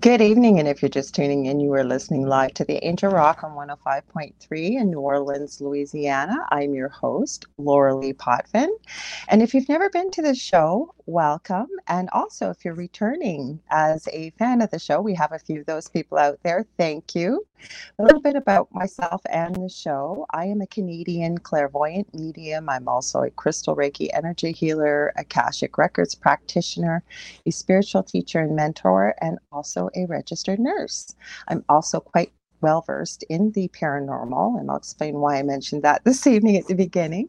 Good evening, and if you're just tuning in, you are listening live to the Angel Rock on 105.3 in New Orleans, Louisiana. I'm your host, Laura Lee Potvin. And if you've never been to the show, welcome. And also, if you're returning as a fan of the show, we have a few of those people out there. Thank you. A little bit about myself and the show. I am a Canadian clairvoyant medium. I'm also a crystal Reiki energy healer, Akashic Records practitioner, a spiritual teacher and mentor, and also a registered nurse. I'm also quite well versed in the paranormal, and I'll explain why I mentioned that this evening at the beginning.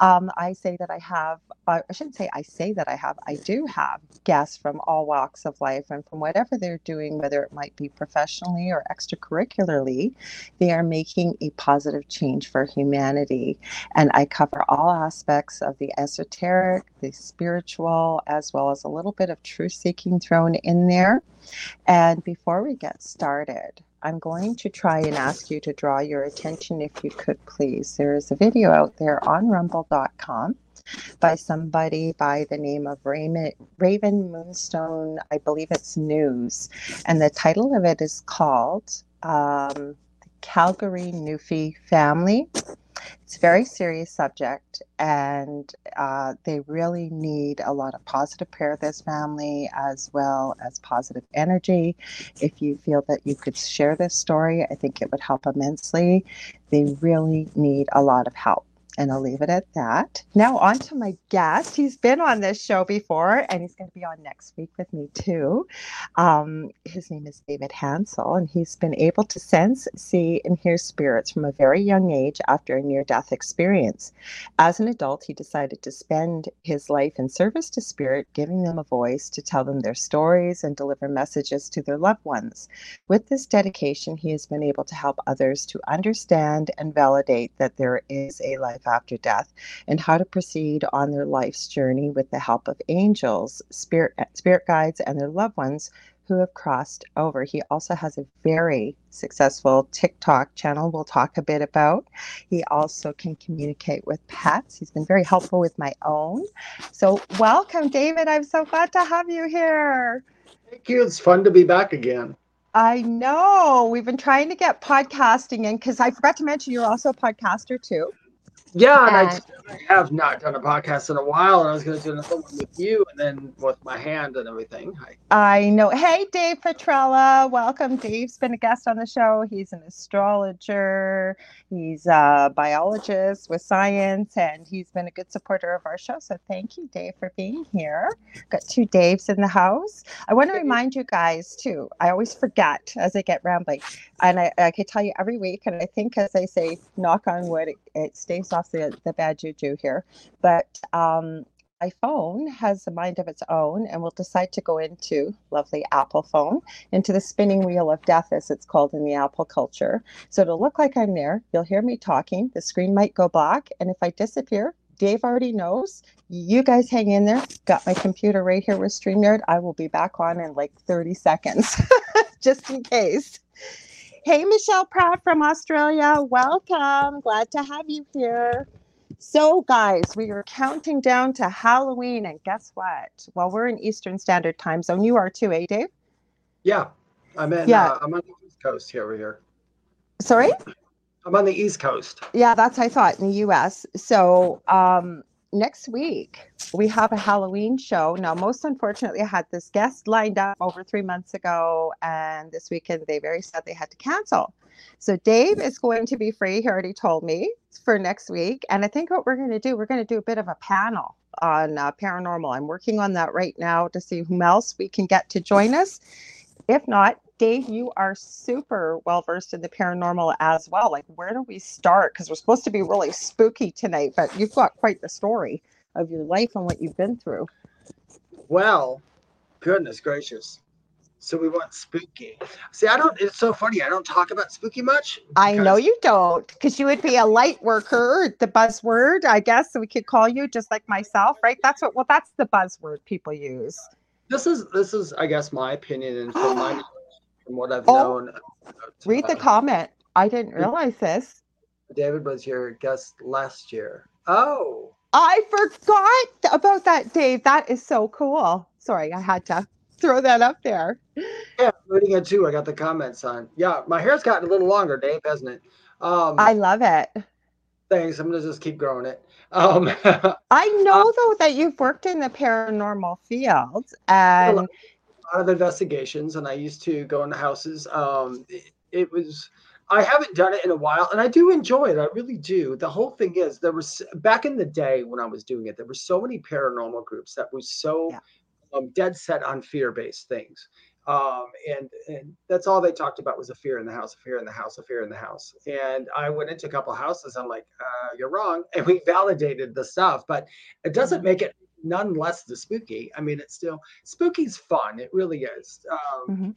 Um, I say that I have, uh, I shouldn't say I say that I have, I do have guests from all walks of life and from whatever they're doing, whether it might be professionally or extracurricularly, they are making a positive change for humanity. And I cover all aspects of the esoteric, the spiritual, as well as a little bit of truth seeking thrown in there. And before we get started, I'm going to try and ask you to draw your attention, if you could please. There is a video out there on rumble.com by somebody by the name of Raymond, Raven Moonstone. I believe it's News. And the title of it is called um, Calgary Newfie Family it's a very serious subject, and uh, they really need a lot of positive prayer this family as well as positive energy. If you feel that you could share this story, I think it would help immensely. They really need a lot of help. And I'll leave it at that. Now, on to my guest. He's been on this show before, and he's going to be on next week with me too. Um, his name is David Hansel, and he's been able to sense, see, and hear spirits from a very young age after a near death experience. As an adult, he decided to spend his life in service to spirit, giving them a voice to tell them their stories and deliver messages to their loved ones. With this dedication, he has been able to help others to understand and validate that there is a life after death and how to proceed on their life's journey with the help of angels, spirit, spirit guides, and their loved ones who have crossed over. He also has a very successful TikTok channel we'll talk a bit about. He also can communicate with pets. He's been very helpful with my own. So, welcome, David. I'm so glad to have you here. Thank you. It's fun to be back again. I know. We've been trying to get podcasting in because I forgot to mention you're also a podcaster too. Yeah, and, and I, have not done a podcast in a while, and I was going to do another one with you, and then with my hand and everything. I, I know. Hey, Dave Petrella, welcome. Dave's been a guest on the show. He's an astrologer, he's a biologist with science, and he's been a good supporter of our show. So thank you, Dave, for being here. Got two Daves in the house. I want to remind you guys too. I always forget as I get rambling, and I, I could tell you every week, and I think as I say, knock on wood, it, it stays off the, the bad juju here. But um, my phone has a mind of its own and will decide to go into lovely Apple phone, into the spinning wheel of death, as it's called in the Apple culture. So it'll look like I'm there. You'll hear me talking. The screen might go black. And if I disappear, Dave already knows. You guys hang in there. Got my computer right here with StreamYard. I will be back on in like 30 seconds, just in case. Hey, Michelle Pratt from Australia. Welcome. Glad to have you here. So, guys, we are counting down to Halloween, and guess what? Well, we're in Eastern Standard Time Zone. You are too, eh, Dave? Yeah, I'm in. Yeah, uh, I'm on the East Coast here. Over here. Sorry. I'm on the East Coast. Yeah, that's I thought in the U.S. So, um, next week we have a Halloween show. Now, most unfortunately, I had this guest lined up over three months ago, and this weekend they very sad they had to cancel. So Dave is going to be free. He already told me for next week, and I think what we're going to do, we're going to do a bit of a panel on uh, paranormal. I'm working on that right now to see whom else we can get to join us. If not, Dave, you are super well versed in the paranormal as well. Like, where do we start? Because we're supposed to be really spooky tonight, but you've got quite the story of your life and what you've been through. Well, goodness gracious. So we want spooky. See, I don't, it's so funny. I don't talk about spooky much. I know you don't, because you would be a light worker, the buzzword, I guess. So we could call you just like myself, right? That's what, well, that's the buzzword people use. This is, this is, I guess, my opinion and from my from what I've oh, known. Read the uh, comment. I didn't realize this. David was your guest last year. Oh. I forgot about that, Dave. That is so cool. Sorry, I had to throw that up there. Yeah, reading it too. I got the comments on. Yeah, my hair's gotten a little longer, Dave, hasn't it? Um, I love it. Thanks. I'm gonna just keep growing it. Um, I know um, though that you've worked in the paranormal field and lot, of investigations, and I used to go into houses. Um, it, it was. I haven't done it in a while, and I do enjoy it. I really do. The whole thing is there was back in the day when I was doing it, there were so many paranormal groups that was so yeah. um, dead set on fear based things. Um, and and that's all they talked about was a fear in the house, a fear in the house, a fear in the house. And I went into a couple houses. I'm like, uh, you're wrong, and we validated the stuff, but it doesn't mm-hmm. make it none less the spooky. I mean, it's still spooky's fun. It really is. Um, mm-hmm.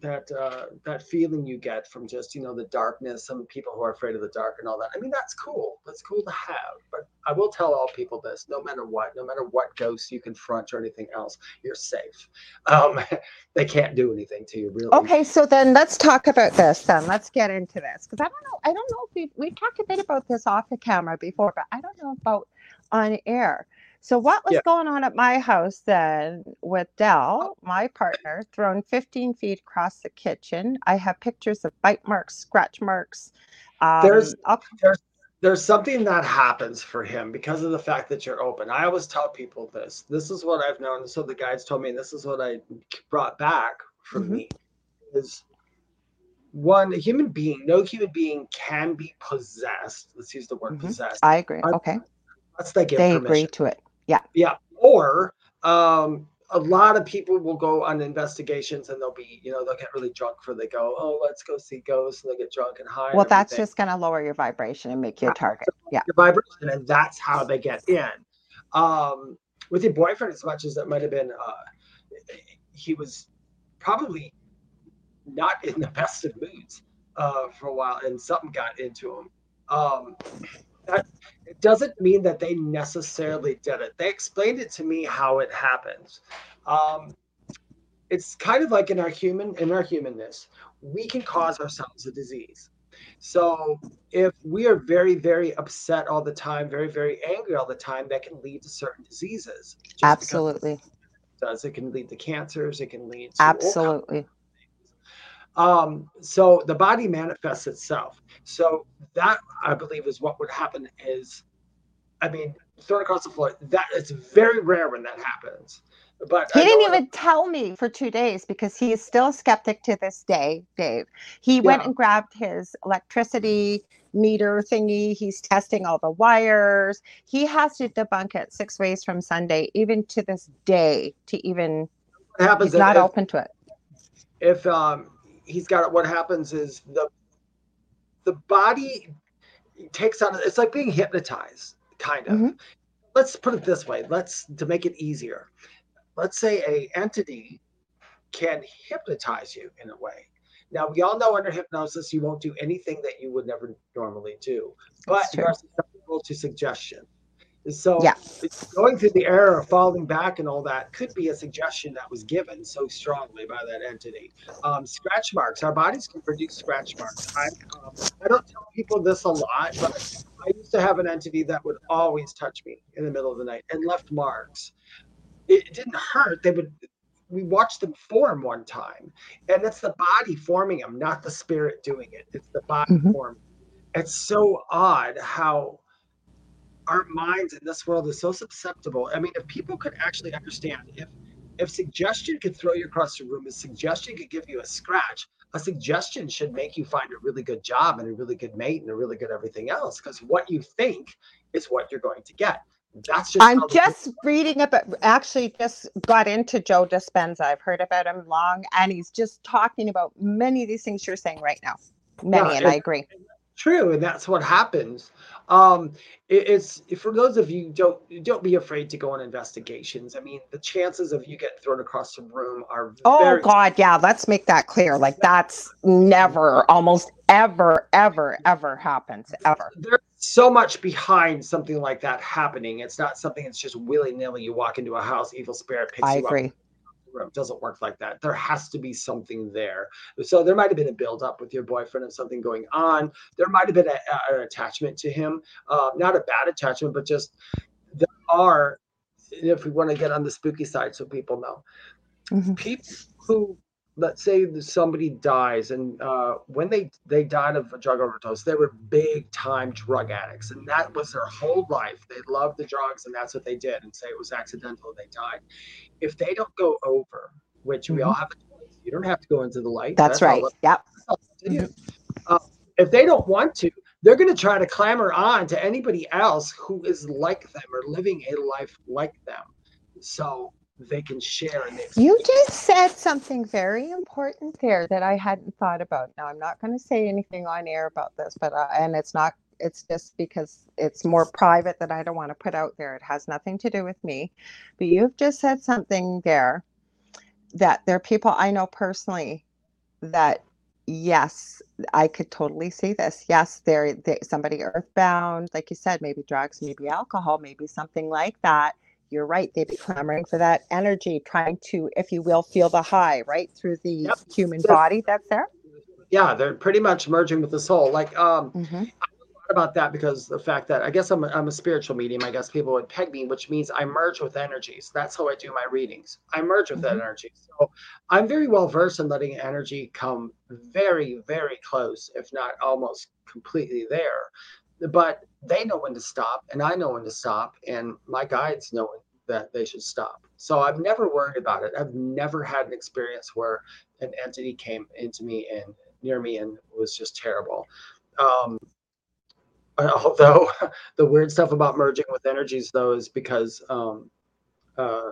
that uh, that feeling you get from just you know the darkness some people who are afraid of the dark and all that. I mean that's cool. That's cool to have. But i will tell all people this no matter what no matter what ghosts you confront or anything else you're safe. Um, they can't do anything to you really. Okay so then let's talk about this then. Let's get into this. Because i don't know i don't know if we we talked a bit about this off the camera before but i don't know about on air so what was yeah. going on at my house then with Dell, my partner, thrown 15 feet across the kitchen? I have pictures of bite marks, scratch marks. Um, there's, there's there's something that happens for him because of the fact that you're open. I always tell people this. This is what I've known. So the guides told me, and this is what I brought back from mm-hmm. me is one a human being, no human being can be possessed. Let's use the word mm-hmm. possessed. I agree. Okay. Let's they give they permission. agree to it. Yeah. Yeah. Or um, a lot of people will go on investigations and they'll be, you know, they'll get really drunk for they go, oh, let's go see ghosts, and they get drunk and high. Well, and that's just going to lower your vibration and make you a target. Yeah. Your vibration, and that's how they get in. Um, with your boyfriend, as much as it might have been, uh, he was probably not in the best of moods uh, for a while, and something got into him. Um, that it doesn't mean that they necessarily did it. They explained it to me how it happens. Um, it's kind of like in our human in our humanness, we can cause ourselves a disease. So if we are very, very upset all the time, very, very angry all the time, that can lead to certain diseases. Absolutely. It does it can lead to cancers? It can lead to absolutely. Um, so the body manifests itself. So that I believe is what would happen is, I mean, thrown across the floor. That it's very rare when that happens. But he didn't even tell me for two days because he is still a skeptic to this day, Dave. He yeah. went and grabbed his electricity meter thingy. He's testing all the wires. He has to debunk it six ways from Sunday, even to this day, to even what happens he's not if, open to it. If um he's got what happens is the the body takes on it's like being hypnotized kind of. Mm-hmm. let's put it this way let's to make it easier let's say a entity can hypnotize you in a way. Now we all know under hypnosis you won't do anything that you would never normally do but you are susceptible to suggestion so yeah. going through the error of falling back and all that could be a suggestion that was given so strongly by that entity. Um, scratch marks. Our bodies can produce scratch marks. I, um, I don't tell people this a lot, but I used to have an entity that would always touch me in the middle of the night and left marks. It, it didn't hurt. They would. We watched them form one time, and it's the body forming them, not the spirit doing it. It's the body mm-hmm. forming. It's so odd how our minds in this world is so susceptible. I mean, if people could actually understand, if if suggestion could throw you across the room, if suggestion could give you a scratch, a suggestion should make you find a really good job and a really good mate and a really good everything else. Because what you think is what you're going to get. That's just I'm just reading about actually just got into Joe Dispenza. I've heard about him long and he's just talking about many of these things you're saying right now. Many, yeah, and I agree. True, and that's what happens. Um, it, it's for those of you don't don't be afraid to go on investigations. I mean, the chances of you getting thrown across the room are. Oh God, yeah. Let's make that clear. Like that's never, almost ever, ever, ever happens ever. There's so much behind something like that happening. It's not something that's just willy nilly. You walk into a house, evil spirit picks I you agree. up room. It doesn't work like that. There has to be something there. So there might have been a buildup with your boyfriend of something going on. There might have been a, a, an attachment to him, uh, not a bad attachment, but just there are. If we want to get on the spooky side, so people know, mm-hmm. people who let's say somebody dies and uh, when they they died of a drug overdose they were big time drug addicts and that was their whole life. They loved the drugs and that's what they did and say it was accidental they died. If they don't go over which mm-hmm. we all have a choice you don't have to go into the light. That's, that's right. yep. mm-hmm. uh, if they don't want to they're going to try to clamor on to anybody else who is like them or living a life like them. So they can share. And you just said something very important there that I hadn't thought about. Now, I'm not going to say anything on air about this, but uh, and it's not. It's just because it's more private that I don't want to put out there. It has nothing to do with me. But you've just said something there that there are people I know personally that yes, I could totally see this. Yes, there, somebody earthbound, like you said, maybe drugs, maybe alcohol, maybe something like that you're right. They'd be clamoring for that energy, trying to, if you will, feel the high, right, through the yep. human body that's there. Yeah, they're pretty much merging with the soul. Like, um, mm-hmm. about that because the fact that I guess I'm a, I'm a spiritual medium. I guess people would peg me, which means I merge with energies. That's how I do my readings. I merge with mm-hmm. energy. So I'm very well versed in letting energy come very, very close, if not almost completely there but they know when to stop and I know when to stop and my guides know that they should stop. So I've never worried about it. I've never had an experience where an entity came into me and near me and was just terrible. Um, although the weird stuff about merging with energies though is because um, uh,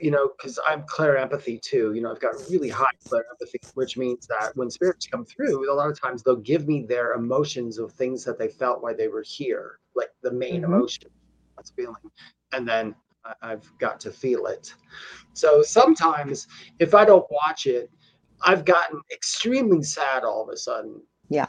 you know, because I'm clairempathy too. You know, I've got really high clairempathy, which means that when spirits come through, a lot of times they'll give me their emotions of things that they felt while they were here, like the main mm-hmm. emotion that's feeling, and then I've got to feel it. So sometimes, if I don't watch it, I've gotten extremely sad all of a sudden. Yeah.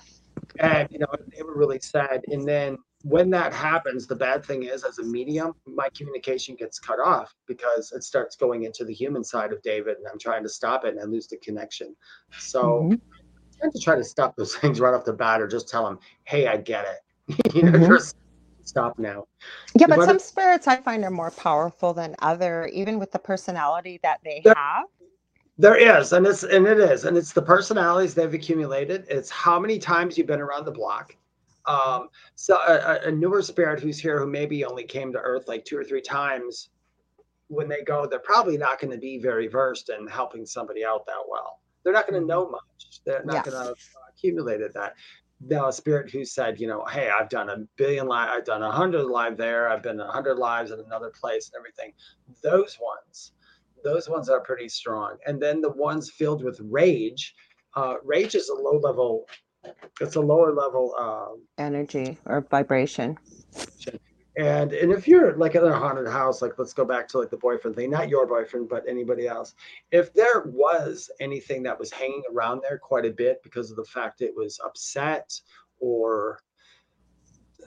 And you know, they were really sad, and then when that happens, the bad thing is, as a medium, my communication gets cut off because it starts going into the human side of David, and I'm trying to stop it, and I lose the connection. So mm-hmm. I tend to try to stop those things right off the bat, or just tell them, "Hey, I get it," you know, mm-hmm. just stop now. Yeah, but, but some spirits I find are more powerful than other, even with the personality that they have. There is, and it's and it is, and it's the personalities they've accumulated. It's how many times you've been around the block um, so a, a, newer spirit who's here who maybe only came to Earth like two or three times, when they go, they're probably not going to be very versed in helping somebody out that well. They're not going to know mm-hmm. much. They're not yes. going to have accumulated that. Now, a spirit who said, you know, hey, I've done a billion live, I've done a hundred live there, I've been a hundred lives in another place, and everything. Those ones, those ones are pretty strong. And then the ones filled with rage, uh, rage is a low level it's a lower level um, energy or vibration. And and if you're like in a haunted house, like let's go back to like the boyfriend thing, not your boyfriend, but anybody else. If there was anything that was hanging around there quite a bit because of the fact it was upset or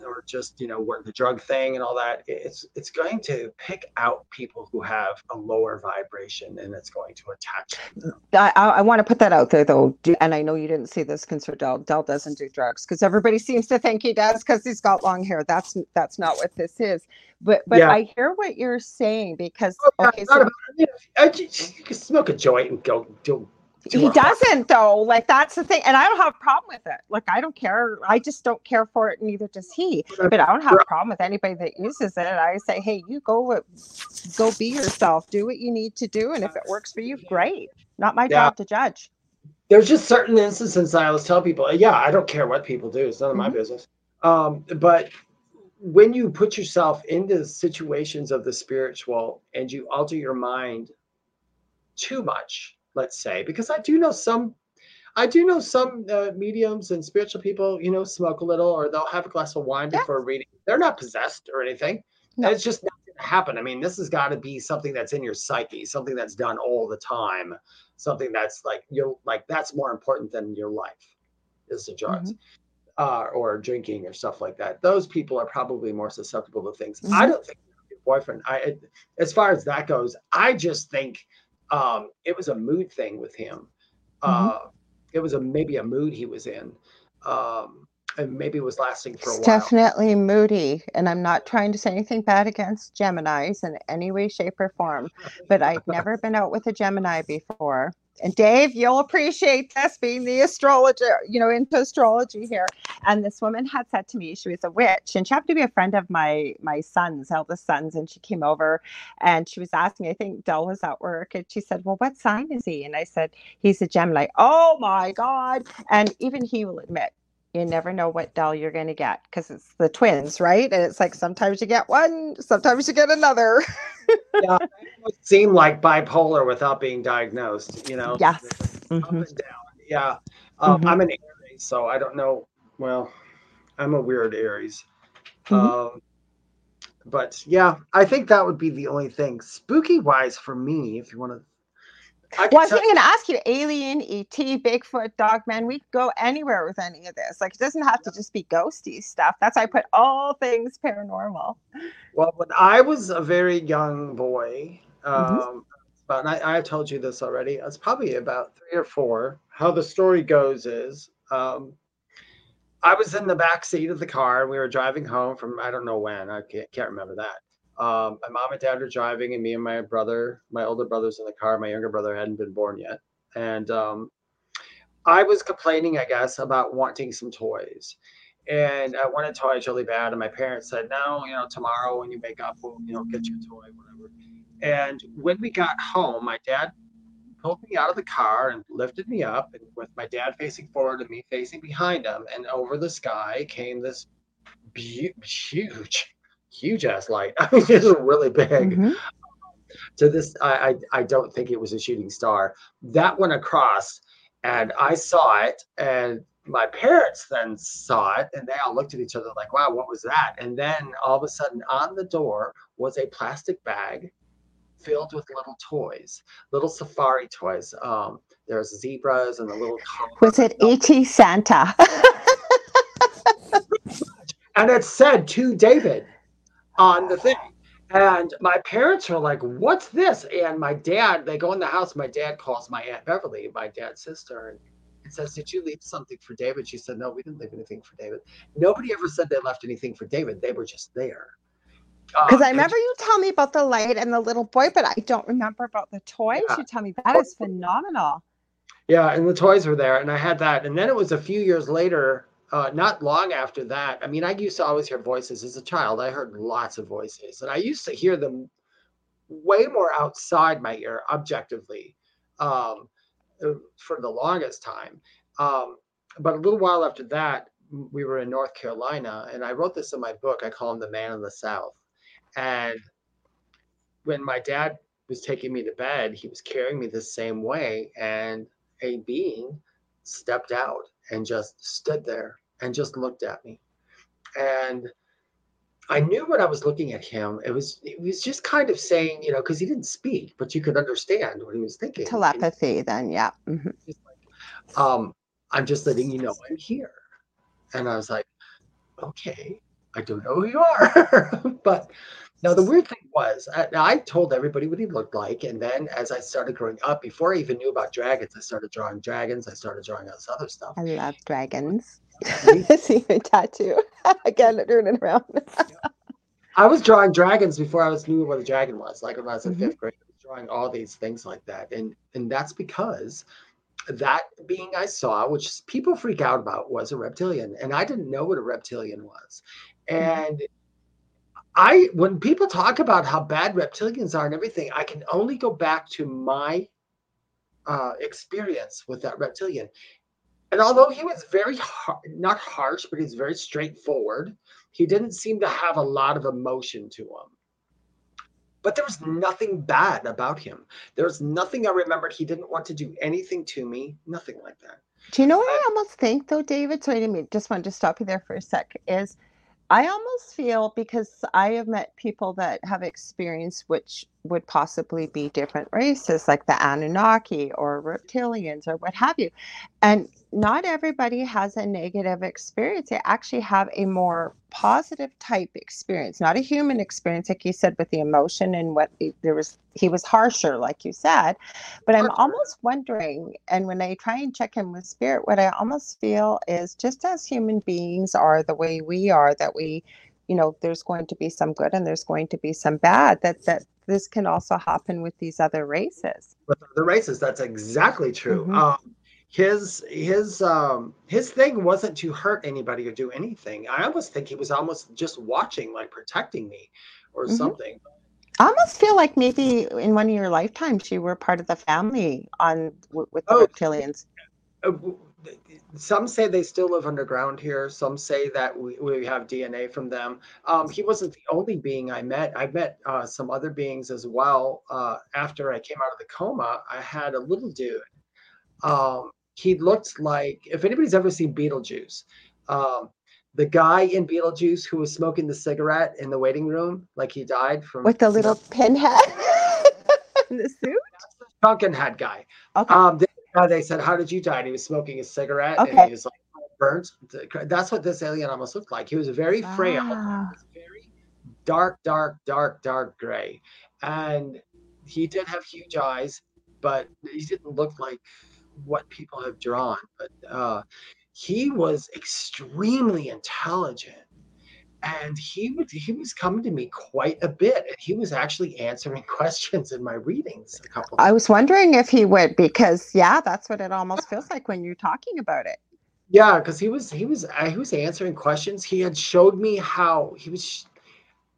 or just you know what the drug thing and all that it's it's going to pick out people who have a lower vibration and it's going to attach I, I want to put that out there though and i know you didn't see this concern dell dell doesn't do drugs because everybody seems to think he does because he's got long hair that's that's not what this is but but yeah. i hear what you're saying because oh, okay, so, I just, you can smoke a joint and go do he doesn't though. Like that's the thing. And i don't have a problem with it. Like i don't care. I just don't care for it neither does he. But i don't have a problem with anybody that uses it. I say hey you go go be yourself. Do what you need to do and if it works for you great. Not my yeah. job to judge. There's just certain instances i always tell people yeah i don't care what people do. It's none of my mm-hmm. business. Um, but when you put yourself into situations of the spiritual and you alter your mind too much let's say, because I do know some, I do know some uh, mediums and spiritual people, you know, smoke a little or they'll have a glass of wine before reading. They're not possessed or anything. No. It's just not going to happen. I mean, this has got to be something that's in your psyche, something that's done all the time, something that's like you're like that's more important than your life is the drugs. Mm-hmm. Uh, or drinking or stuff like that. Those people are probably more susceptible to things. Mm-hmm. I don't think your boyfriend. I, as far as that goes, I just think um, it was a mood thing with him. Mm-hmm. Uh, it was a maybe a mood he was in. Um, and maybe it was lasting for a it's while. Definitely moody, and I'm not trying to say anything bad against Gemini's in any way, shape, or form. But I've never been out with a Gemini before. And Dave, you'll appreciate this being the astrologer, you know, into astrology here. And this woman had said to me she was a witch, and she happened to be a friend of my my son's, eldest son's, and she came over and she was asking, I think Dell was at work, and she said, Well, what sign is he? And I said, He's a Gemini. Oh my God. And even he will admit you never know what Dell you're going to get because it's the twins, right? And it's like sometimes you get one, sometimes you get another. yeah, it seem like bipolar without being diagnosed, you know? Yes. Mm-hmm. Yeah. Um, mm-hmm. I'm an Aries, so I don't know. Well, I'm a weird Aries. Mm-hmm. Um, but yeah, I think that would be the only thing. Spooky wise for me, if you want to I well, I was going to ask you, Alien, ET, Bigfoot, Dogman. We go anywhere with any of this. Like, it doesn't have to just be ghosty stuff. That's why I put all things paranormal. Well, when I was a very young boy, mm-hmm. um, mm-hmm. I, I told you this already. I was probably about three or four. How the story goes is, um, I was in the back seat of the car. And we were driving home from I don't know when. I can't, can't remember that. Um, my mom and dad are driving, and me and my brother, my older brother's in the car. My younger brother hadn't been born yet, and um, I was complaining, I guess, about wanting some toys. And I wanted toys really bad, and my parents said, "No, you know, tomorrow when you wake up, we'll you know get you a toy, whatever." And when we got home, my dad pulled me out of the car and lifted me up, and with my dad facing forward and me facing behind him, and over the sky came this huge huge ass light. I mean, it's really big. Mm-hmm. To this, I, I I don't think it was a shooting star. That went across, and I saw it, and my parents then saw it, and they all looked at each other like, "Wow, what was that?" And then all of a sudden, on the door was a plastic bag filled with little toys, little safari toys. Um, there's zebras and a little. Was it E.T. Santa? and it said to David on the thing. And my parents are like, "What's this?" And my dad, they go in the house. My dad calls my aunt Beverly, my dad's sister, and says, "Did you leave something for David?" She said, "No, we didn't leave anything for David. Nobody ever said they left anything for David. They were just there." Because uh, I remember you tell me about the light and the little boy, but I don't remember about the toys. Yeah. You tell me that is phenomenal. Yeah, and the toys were there, and I had that. And then it was a few years later uh, not long after that, I mean, I used to always hear voices as a child. I heard lots of voices, and I used to hear them way more outside my ear, objectively, um, uh, for the longest time. Um, but a little while after that, we were in North Carolina, and I wrote this in my book. I call him the Man in the South. And when my dad was taking me to bed, he was carrying me the same way, and a being stepped out and just stood there and just looked at me. And I knew when I was looking at him, it was it was just kind of saying, you know, because he didn't speak, but you could understand what he was thinking. Telepathy, then, yeah. Mm-hmm. Like, um, I'm just letting you know I'm here. And I was like, okay, I don't know who you are. but now the weird thing was, I, I, told everybody what he looked like, and then as I started growing up, before I even knew about dragons, I started drawing dragons. I started drawing all this other stuff. I love dragons. See your tattoo again, turning around. I was drawing dragons before I was knew what a dragon was. Like when I was in mm-hmm. fifth grade, I was drawing all these things like that, and and that's because that being I saw, which people freak out about, was a reptilian, and I didn't know what a reptilian was, mm-hmm. and. Mm-hmm. I when people talk about how bad reptilians are and everything, I can only go back to my uh, experience with that reptilian. And although he was very har- not harsh, but he's very straightforward, he didn't seem to have a lot of emotion to him. But there was nothing bad about him. There was nothing I remembered. He didn't want to do anything to me, nothing like that. Do you know what I, I almost think though, David? So I didn't just want to stop you there for a sec. Is I almost feel because I have met people that have experienced which would possibly be different races, like the Anunnaki or reptilians or what have you. And not everybody has a negative experience. They actually have a more positive type experience, not a human experience, like you said, with the emotion and what there was. He was harsher, like you said. But I'm almost wondering, and when I try and check in with spirit, what I almost feel is just as human beings are the way we are, that we you know there's going to be some good and there's going to be some bad that that this can also happen with these other races. With other races, that's exactly true. Mm-hmm. Um, his his um his thing wasn't to hurt anybody or do anything. I almost think he was almost just watching, like protecting me, or mm-hmm. something. I almost feel like maybe in one of your lifetimes you were part of the family on with the oh, reptilians. Uh, some say they still live underground here. Some say that we, we have DNA from them. Um, he wasn't the only being I met. I met uh, some other beings as well. Uh, after I came out of the coma, I had a little dude. Um, he looked like, if anybody's ever seen Beetlejuice, um, the guy in Beetlejuice who was smoking the cigarette in the waiting room, like he died from with the little pinhead in the suit. Pumpkin head guy. Okay. Um, they, they said, "How did you die?" And he was smoking a cigarette, okay. and he was like burnt. That's what this alien almost looked like. He was very frail, ah. very dark, dark, dark, dark gray, and he did have huge eyes, but he didn't look like what people have drawn. But uh, he was extremely intelligent. And he would he was coming to me quite a bit and he was actually answering questions in my readings a couple i was wondering if he would because yeah that's what it almost feels like when you're talking about it. Yeah because he was he was uh, he was answering questions. He had showed me how he was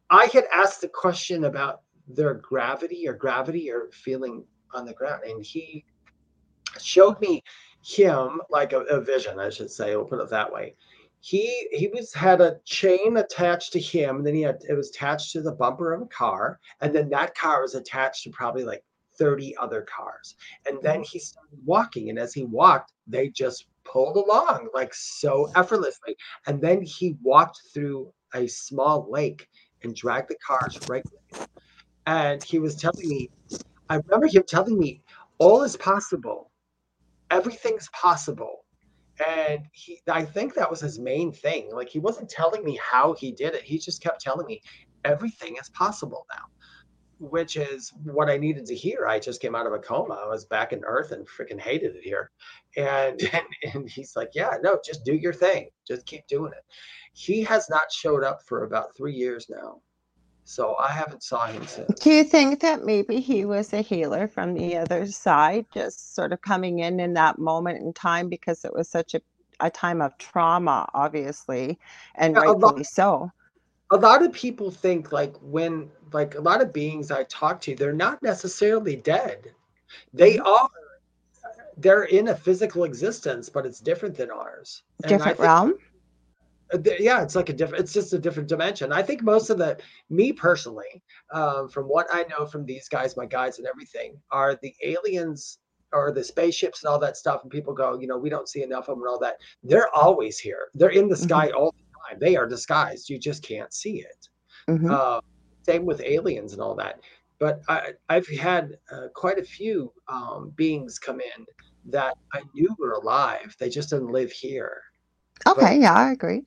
i had asked the question about their gravity or gravity or feeling on the ground and he showed me him like a, a vision, I should say. We'll put it that way. He he was had a chain attached to him, and then he had it was attached to the bumper of a car, and then that car was attached to probably like 30 other cars. And then mm-hmm. he started walking, and as he walked, they just pulled along like so effortlessly. And then he walked through a small lake and dragged the cars right. And he was telling me, I remember him telling me, all is possible everything's possible. And he i think that was his main thing. Like he wasn't telling me how he did it. He just kept telling me everything is possible now which is what i needed to hear. I just came out of a coma. I was back in earth and freaking hated it here. And, and and he's like yeah no just do your thing. Just keep doing it. He has not showed up for about three years now so I haven't saw him since. Do you think that maybe he was a healer from the other side, just sort of coming in in that moment in time because it was such a, a time of trauma, obviously, and yeah, rightfully lot, so. A lot of people think like when like a lot of beings I talk to, they're not necessarily dead. They mm-hmm. are they're in a physical existence, but it's different than ours. Different realm yeah it's like a different it's just a different dimension i think most of the me personally um, from what i know from these guys my guides and everything are the aliens or the spaceships and all that stuff and people go you know we don't see enough of them and all that they're always here they're in the mm-hmm. sky mm-hmm. all the time they are disguised you just can't see it mm-hmm. uh, same with aliens and all that but I, have had uh, quite a few um, beings come in that I knew were alive. They just didn't live here. Okay, but, yeah, I agree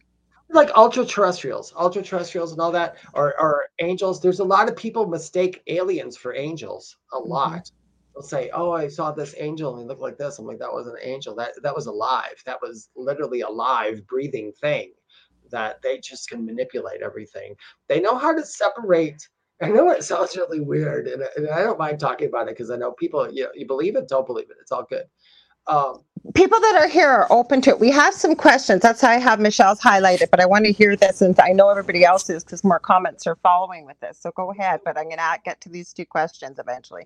like ultra terrestrials, ultra terrestrials, and all that, or, or angels. There's a lot of people mistake aliens for angels. A mm-hmm. lot. They'll say, "Oh, I saw this angel and he looked like this." I'm like, "That was an angel. That that was alive. That was literally a live, breathing thing." That they just can manipulate everything. They know how to separate. I know it sounds really weird, and, and I don't mind talking about it because I know people. You know, you believe it, don't believe it. It's all good. Um, people that are here are open to it. We have some questions. That's how I have Michelle's highlighted, but I want to hear this, and I know everybody else is because more comments are following with this. So go ahead. But I'm going to get to these two questions eventually.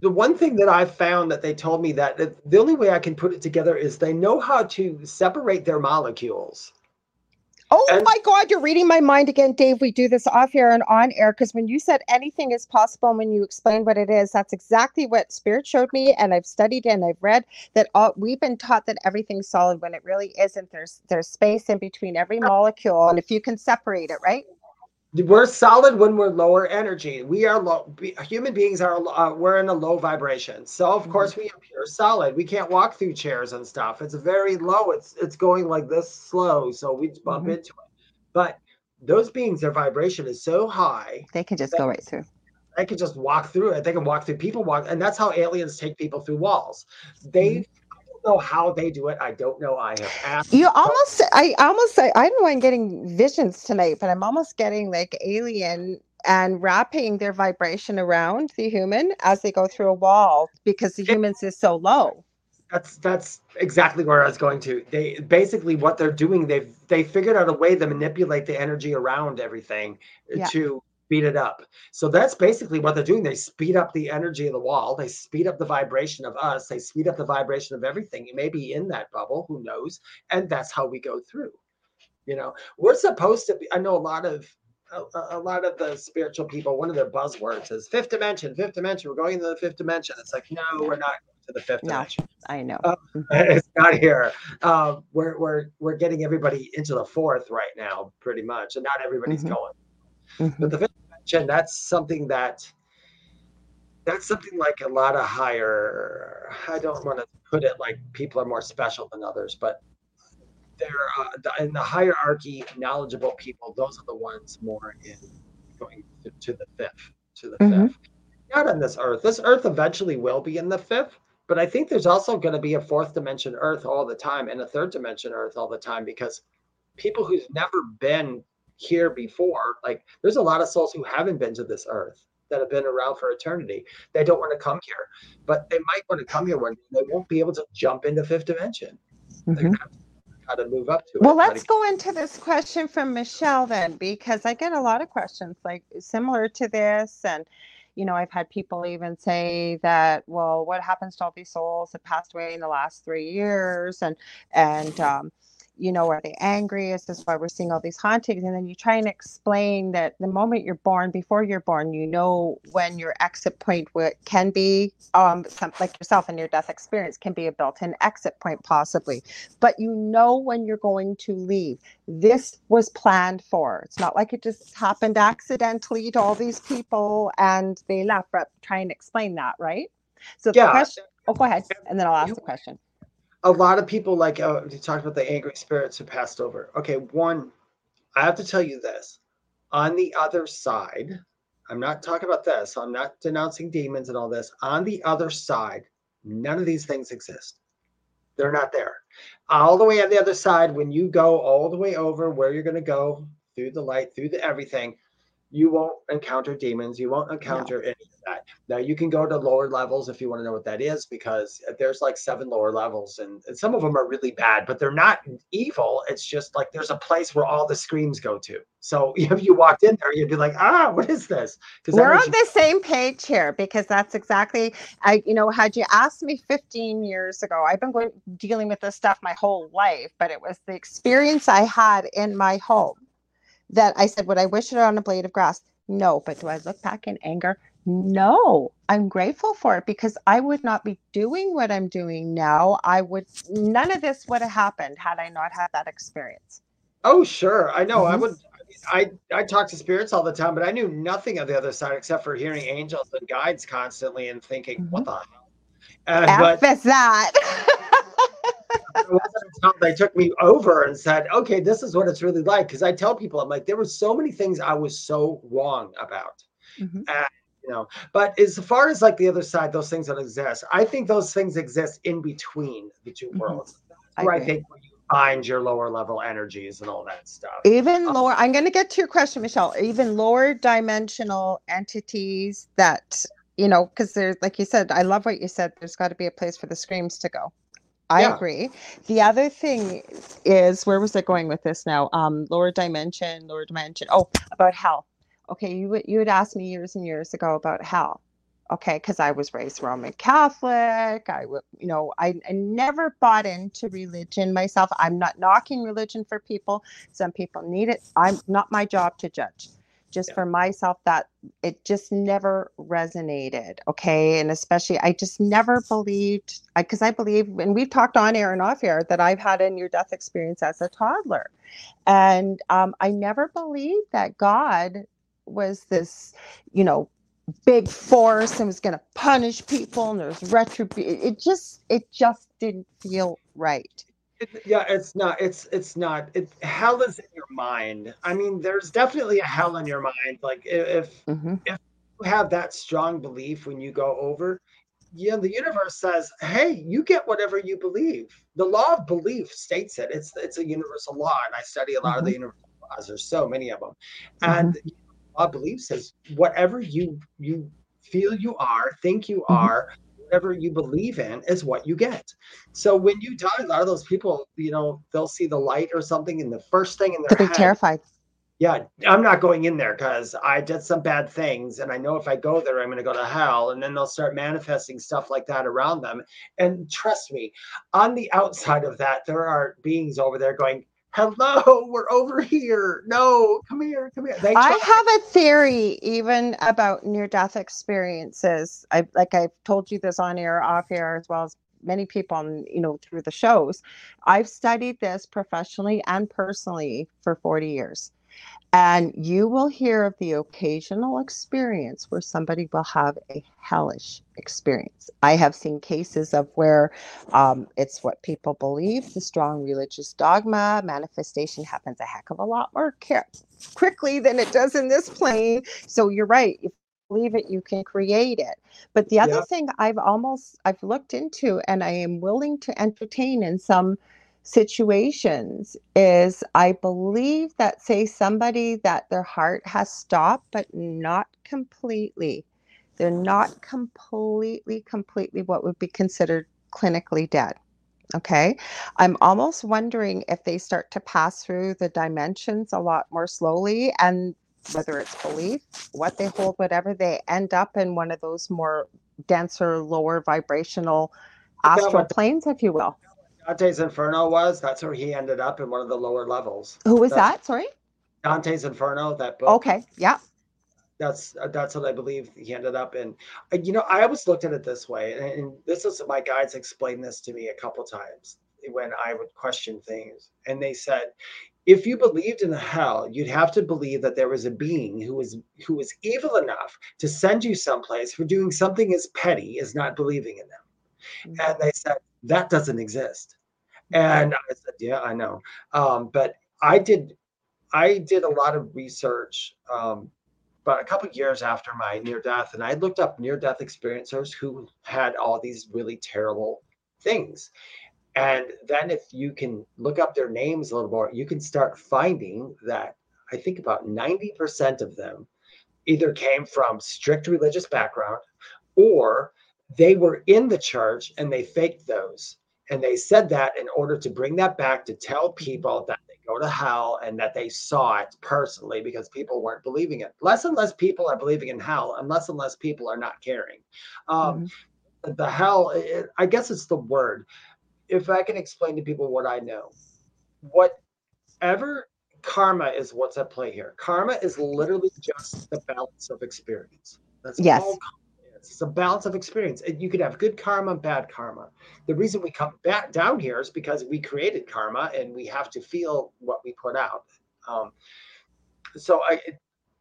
The one thing that I found that they told me that the only way I can put it together is they know how to separate their molecules. Oh and, my God, you're reading my mind again, Dave. We do this off air and on air because when you said anything is possible and when you explained what it is, that's exactly what Spirit showed me. And I've studied and I've read that all, we've been taught that everything's solid when it really isn't. There's there's space in between every molecule, and if you can separate it, right? We're solid when we're lower energy. We are low. Human beings are. Uh, we're in a low vibration, so of mm-hmm. course we appear solid. We can't walk through chairs and stuff. It's very low. It's it's going like this slow, so we bump mm-hmm. into it. But those beings, their vibration is so high. They can just go right through. They can just walk through it. They can walk through. People walk, and that's how aliens take people through walls. They mm-hmm know how they do it. I don't know. I have asked. You almost, I almost, I don't know. I'm getting visions tonight, but I'm almost getting like alien and wrapping their vibration around the human as they go through a wall because the humans is so low. That's that's exactly where I was going to. They basically what they're doing, they've they figured out a way to manipulate the energy around everything yeah. to speed it up. So that's basically what they're doing. They speed up the energy of the wall. They speed up the vibration of us. They speed up the vibration of everything. You may be in that bubble, who knows? And that's how we go through. You know, we're supposed to be. I know a lot of a, a, lot of the spiritual people, one of their buzzwords is fifth dimension, fifth dimension. We're going into the fifth dimension. It's like, no, we're not to the fifth no, dimension. I know. Uh, it's not here. Uh, we're, we're, we're getting everybody into the fourth right now, pretty much. And not everybody's mm-hmm. going. Mm-hmm. But the fifth dimension, that's something that, that's something like a lot of higher, I don't want to put it like people are more special than others, but they're uh, in the hierarchy, knowledgeable people, those are the ones more in going to, to the fifth, to the mm-hmm. fifth. Not on this earth. This earth eventually will be in the fifth, but I think there's also going to be a fourth dimension earth all the time and a third dimension earth all the time because people who've never been here before, like there's a lot of souls who haven't been to this earth that have been around for eternity. They don't want to come here, but they might want to come here one day. They won't be able to jump into fifth dimension. Mm-hmm how to move up to well, it. Well, let's go into this question from Michelle then, because I get a lot of questions like similar to this. And, you know, I've had people even say that, well, what happens to all these souls that passed away in the last three years? And, and, um, you know, are they angry? Is this why we're seeing all these hauntings? And then you try and explain that the moment you're born, before you're born, you know when your exit point can be, um, some, like yourself and your death experience can be a built-in exit point possibly, but you know when you're going to leave. This was planned for. It's not like it just happened accidentally to all these people and they left. But try and explain that, right? So yeah. the question. Oh, go ahead, and then I'll ask the question a lot of people like uh, you talked about the angry spirits who passed over. Okay, one, I have to tell you this. On the other side, I'm not talking about this. I'm not denouncing demons and all this. On the other side, none of these things exist. They're not there. All the way on the other side, when you go all the way over where you're going to go through the light, through the everything, you won't encounter demons. You won't encounter no. any of that. Now you can go to lower levels if you want to know what that is, because there's like seven lower levels, and, and, some of them are really bad, but they're not evil. It's just like there's a place where all the screams go to. So if you walked in there, you'd be like, ah, what is this? We're on you- the same page here because that's exactly. I, you know, had you asked me 15 years ago, I've been going dealing with this stuff my whole life, but it was the experience I had in my home that I said, Would I wish it on a blade of grass? No. But do I look back in anger? No. I'm grateful for it because I would not be doing what I'm doing now. I would, none of this would have happened had I not had that experience. Oh, sure. I know. Mm-hmm. I would. I I talk to spirits all the time, but I knew nothing of the other side except for hearing angels and guides constantly and thinking, mm-hmm. "What the hell?" Uh, but, that. they took me over and said, okay, this is what it's really like. Because I tell people, I'm like, there were so many things I was so wrong about. Mm-hmm. And, you know, but as far as like the other side, those things that exist, I think those things exist in between the 2 mm-hmm. worlds. I where I think you find your lower level energies and all that stuff. Even um, lower, I'm going to get to your question, Michelle. Even lower dimensional entities that you know, because there's like you said, I love what you said. There's got to be a place for the screams to go. I yeah. agree. The other thing is, where was it going with this now? Um, lower dimension, lower dimension. Oh, about hell. Okay, you you had asked me years and years ago about hell. Okay, because I was raised Roman Catholic. I would, you know, I, I never bought into religion myself. I'm not knocking religion for people. Some people need it. I'm not my job to judge just yeah. for myself that it just never resonated okay? And especially i just never believed because I, I, believe and we've talked on air and off air that i've had a near death experience as a toddler. And um, i never believed that god was this you know big force and was going to punish people and there's retribution. It just it just didn't feel right it, yeah, it's not. It's it's not. It hell is in your mind. I mean, there's definitely a hell in your mind. Like if mm-hmm. if you have that strong belief when you go over, yeah, the universe says, "Hey, you get whatever you believe." The law of belief states it. It's it's a universal law, and I study a lot mm-hmm. of the mm-hmm. universal laws. There's so many of them, mm-hmm. and law of belief says whatever you you feel you are, think you mm-hmm. Whatever you believe in is what you get. So when you die, a lot of those people, you know, they'll see the light or something, and the first thing in their They're be terrified. Yeah, I'm not going in there because I did some bad things, and I know if I go there, I'm going to go to hell. And then they'll start manifesting stuff like that around them. And trust me, on the outside of that, there are beings over there going, hello we're over here. No come here come here. They i have a theory even about near death experiences. I like i've told you this on air off air as well as many people on you know through the shows. I've studied this professionally and personally for 40 years and you will hear of the occasional experience where somebody will have a hellish experience. I have seen cases of where um, it's what people believe, the strong religious dogma, manifestation happens a heck of a lot more care- quickly than it does in this plane. So you're right. If you believe it, you can create it. But the other yep. thing I've almost I've looked into and I am willing to entertain in some situations is I believe that, say, somebody that their heart has stopped, but not completely. They're not completely, completely what would be considered clinically dead. Okay. I'm almost wondering if they start to pass through the dimensions a lot more slowly and whether it's belief, what they hold, whatever, they end up in one of those more denser, lower vibrational astral planes, if you will. Dante's Inferno was. That's where he ended up in one of the lower levels. Who was that's, that? Sorry. Dante's Inferno. That book. Okay. Yeah. That's that's what I believe he ended up in. You know, I always looked at it this way, and, and this is my guides explained this to me a couple times when I would question things, and they said, if you believed in hell, you'd have to believe that there was a being who was who was evil enough to send you someplace for doing something as petty as not believing in them. Mm-hmm. And they said that doesn't exist. And I said, yeah, I know. Um, but I did, I did a lot of research um, about a couple years after my near death, and I looked up near death experiencers who had all these really terrible things. And then if you can look up their names a little more, you can start finding that I think about 90% of them either came from strict religious background or they were in the church and they faked those. And they said that in order to bring that back to tell people that they go to hell and that they saw it personally because people weren't believing it. Less and less people are believing in hell, and less and less people are not caring. Um, mm-hmm. The hell, it, I guess it's the word. If I can explain to people what I know, whatever karma is what's at play here. Karma is literally just the balance of experience. That's yes. all it's a balance of experience. You could have good karma, bad karma. The reason we come back down here is because we created karma and we have to feel what we put out. Um, so I,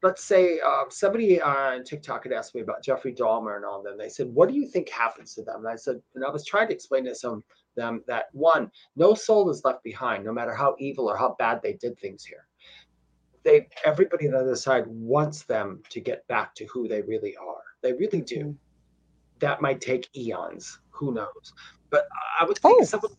let's say um, somebody on TikTok had asked me about Jeffrey Dahmer and all them. They said, "What do you think happens to them?" And I said, and I was trying to explain to some them that one, no soul is left behind, no matter how evil or how bad they did things here. They everybody on the other side wants them to get back to who they really are. They really do. Mm-hmm. That might take eons. Who knows? But I would think oh. someone.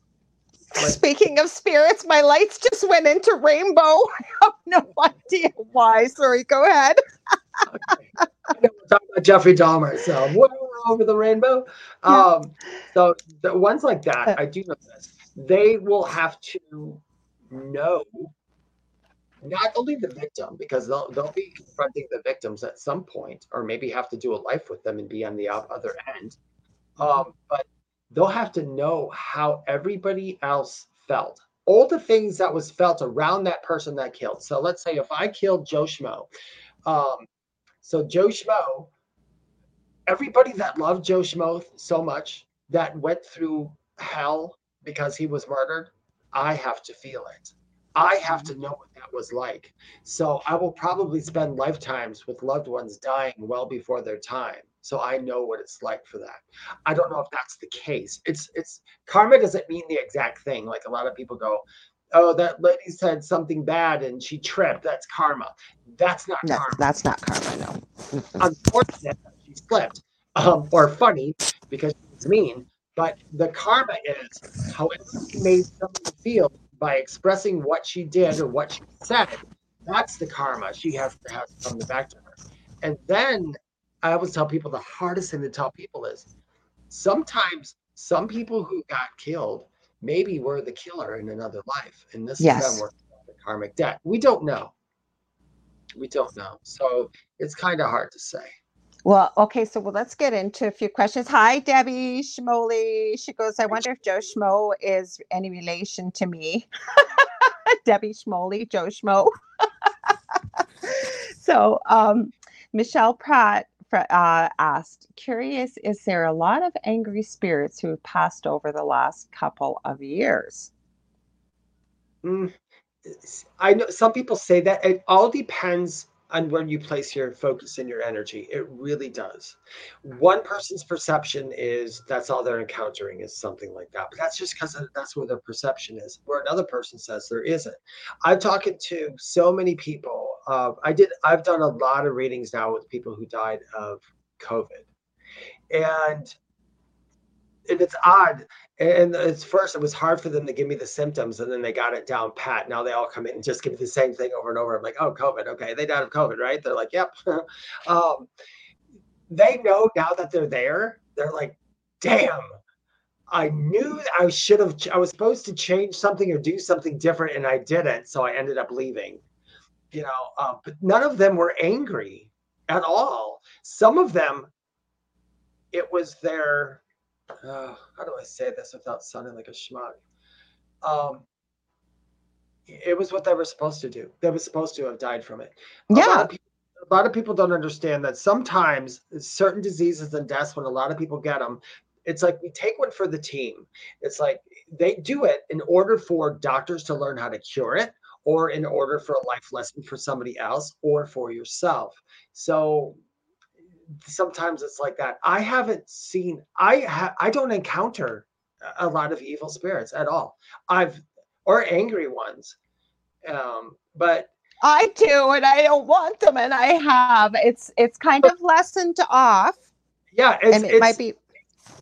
Like, Speaking of spirits, my lights just went into rainbow. I have no idea why. Sorry, go ahead. okay. we're talking about Jeffrey Dahmer, so we're over the rainbow. Yeah. Um, so the ones like that, I do know this. They will have to know not only the victim, because they'll, they'll be confronting the victims at some point, or maybe have to do a life with them and be on the other end. Um, but they'll have to know how everybody else felt. All the things that was felt around that person that killed. So let's say if I killed Joe Schmo, um, so Joe Schmo, everybody that loved Joe Schmo so much that went through hell because he was murdered, I have to feel it. I have to know what that was like. So I will probably spend lifetimes with loved ones dying well before their time. So I know what it's like for that. I don't know if that's the case. It's it's karma doesn't mean the exact thing. Like a lot of people go, oh, that lady said something bad and she tripped. That's karma. That's not no, karma. That's not karma, no. Unfortunate she slipped. Um, or funny because it's mean. But the karma is how you made someone feel by expressing what she did or what she said, That's the karma she has to have come back to her. And then I always tell people the hardest thing to tell people is sometimes some people who got killed maybe were the killer in another life. And this yes. is them the karmic debt. We don't know. We don't know. So it's kind of hard to say. Well, okay, so well, let's get into a few questions. Hi, Debbie Schmoley. She goes, I wonder if Joe Schmo is any relation to me. Debbie Schmoley, Joe Schmo. so, um, Michelle Pratt uh, asked, curious, is there a lot of angry spirits who have passed over the last couple of years? Mm, I know some people say that it all depends on where you place your focus and your energy. It really does. One person's perception is that's all they're encountering is something like that, but that's just because that's where their perception is. Where another person says there isn't. I'm talking to so many people. Uh, I did. I've done a lot of readings now with people who died of COVID, and and it's odd. And it's first, it was hard for them to give me the symptoms, and then they got it down pat. Now they all come in and just give me the same thing over and over. I'm like, oh, COVID. Okay, they died of COVID, right? They're like, yep. um, they know now that they're there. They're like, damn. I knew I should have. I was supposed to change something or do something different, and I didn't. So I ended up leaving. You know, uh, but none of them were angry at all. Some of them, it was their uh, how do I say this without sounding like a schmuck? Um, it was what they were supposed to do. They were supposed to have died from it. A yeah. Lot people, a lot of people don't understand that sometimes certain diseases and deaths, when a lot of people get them, it's like we take one for the team. It's like they do it in order for doctors to learn how to cure it, or in order for a life lesson for somebody else, or for yourself. So sometimes it's like that. I haven't seen. I ha, I don't encounter a lot of evil spirits at all. I've or angry ones, um, but I do, and I don't want them, and I have. It's it's kind of lessened off. Yeah, and it might be.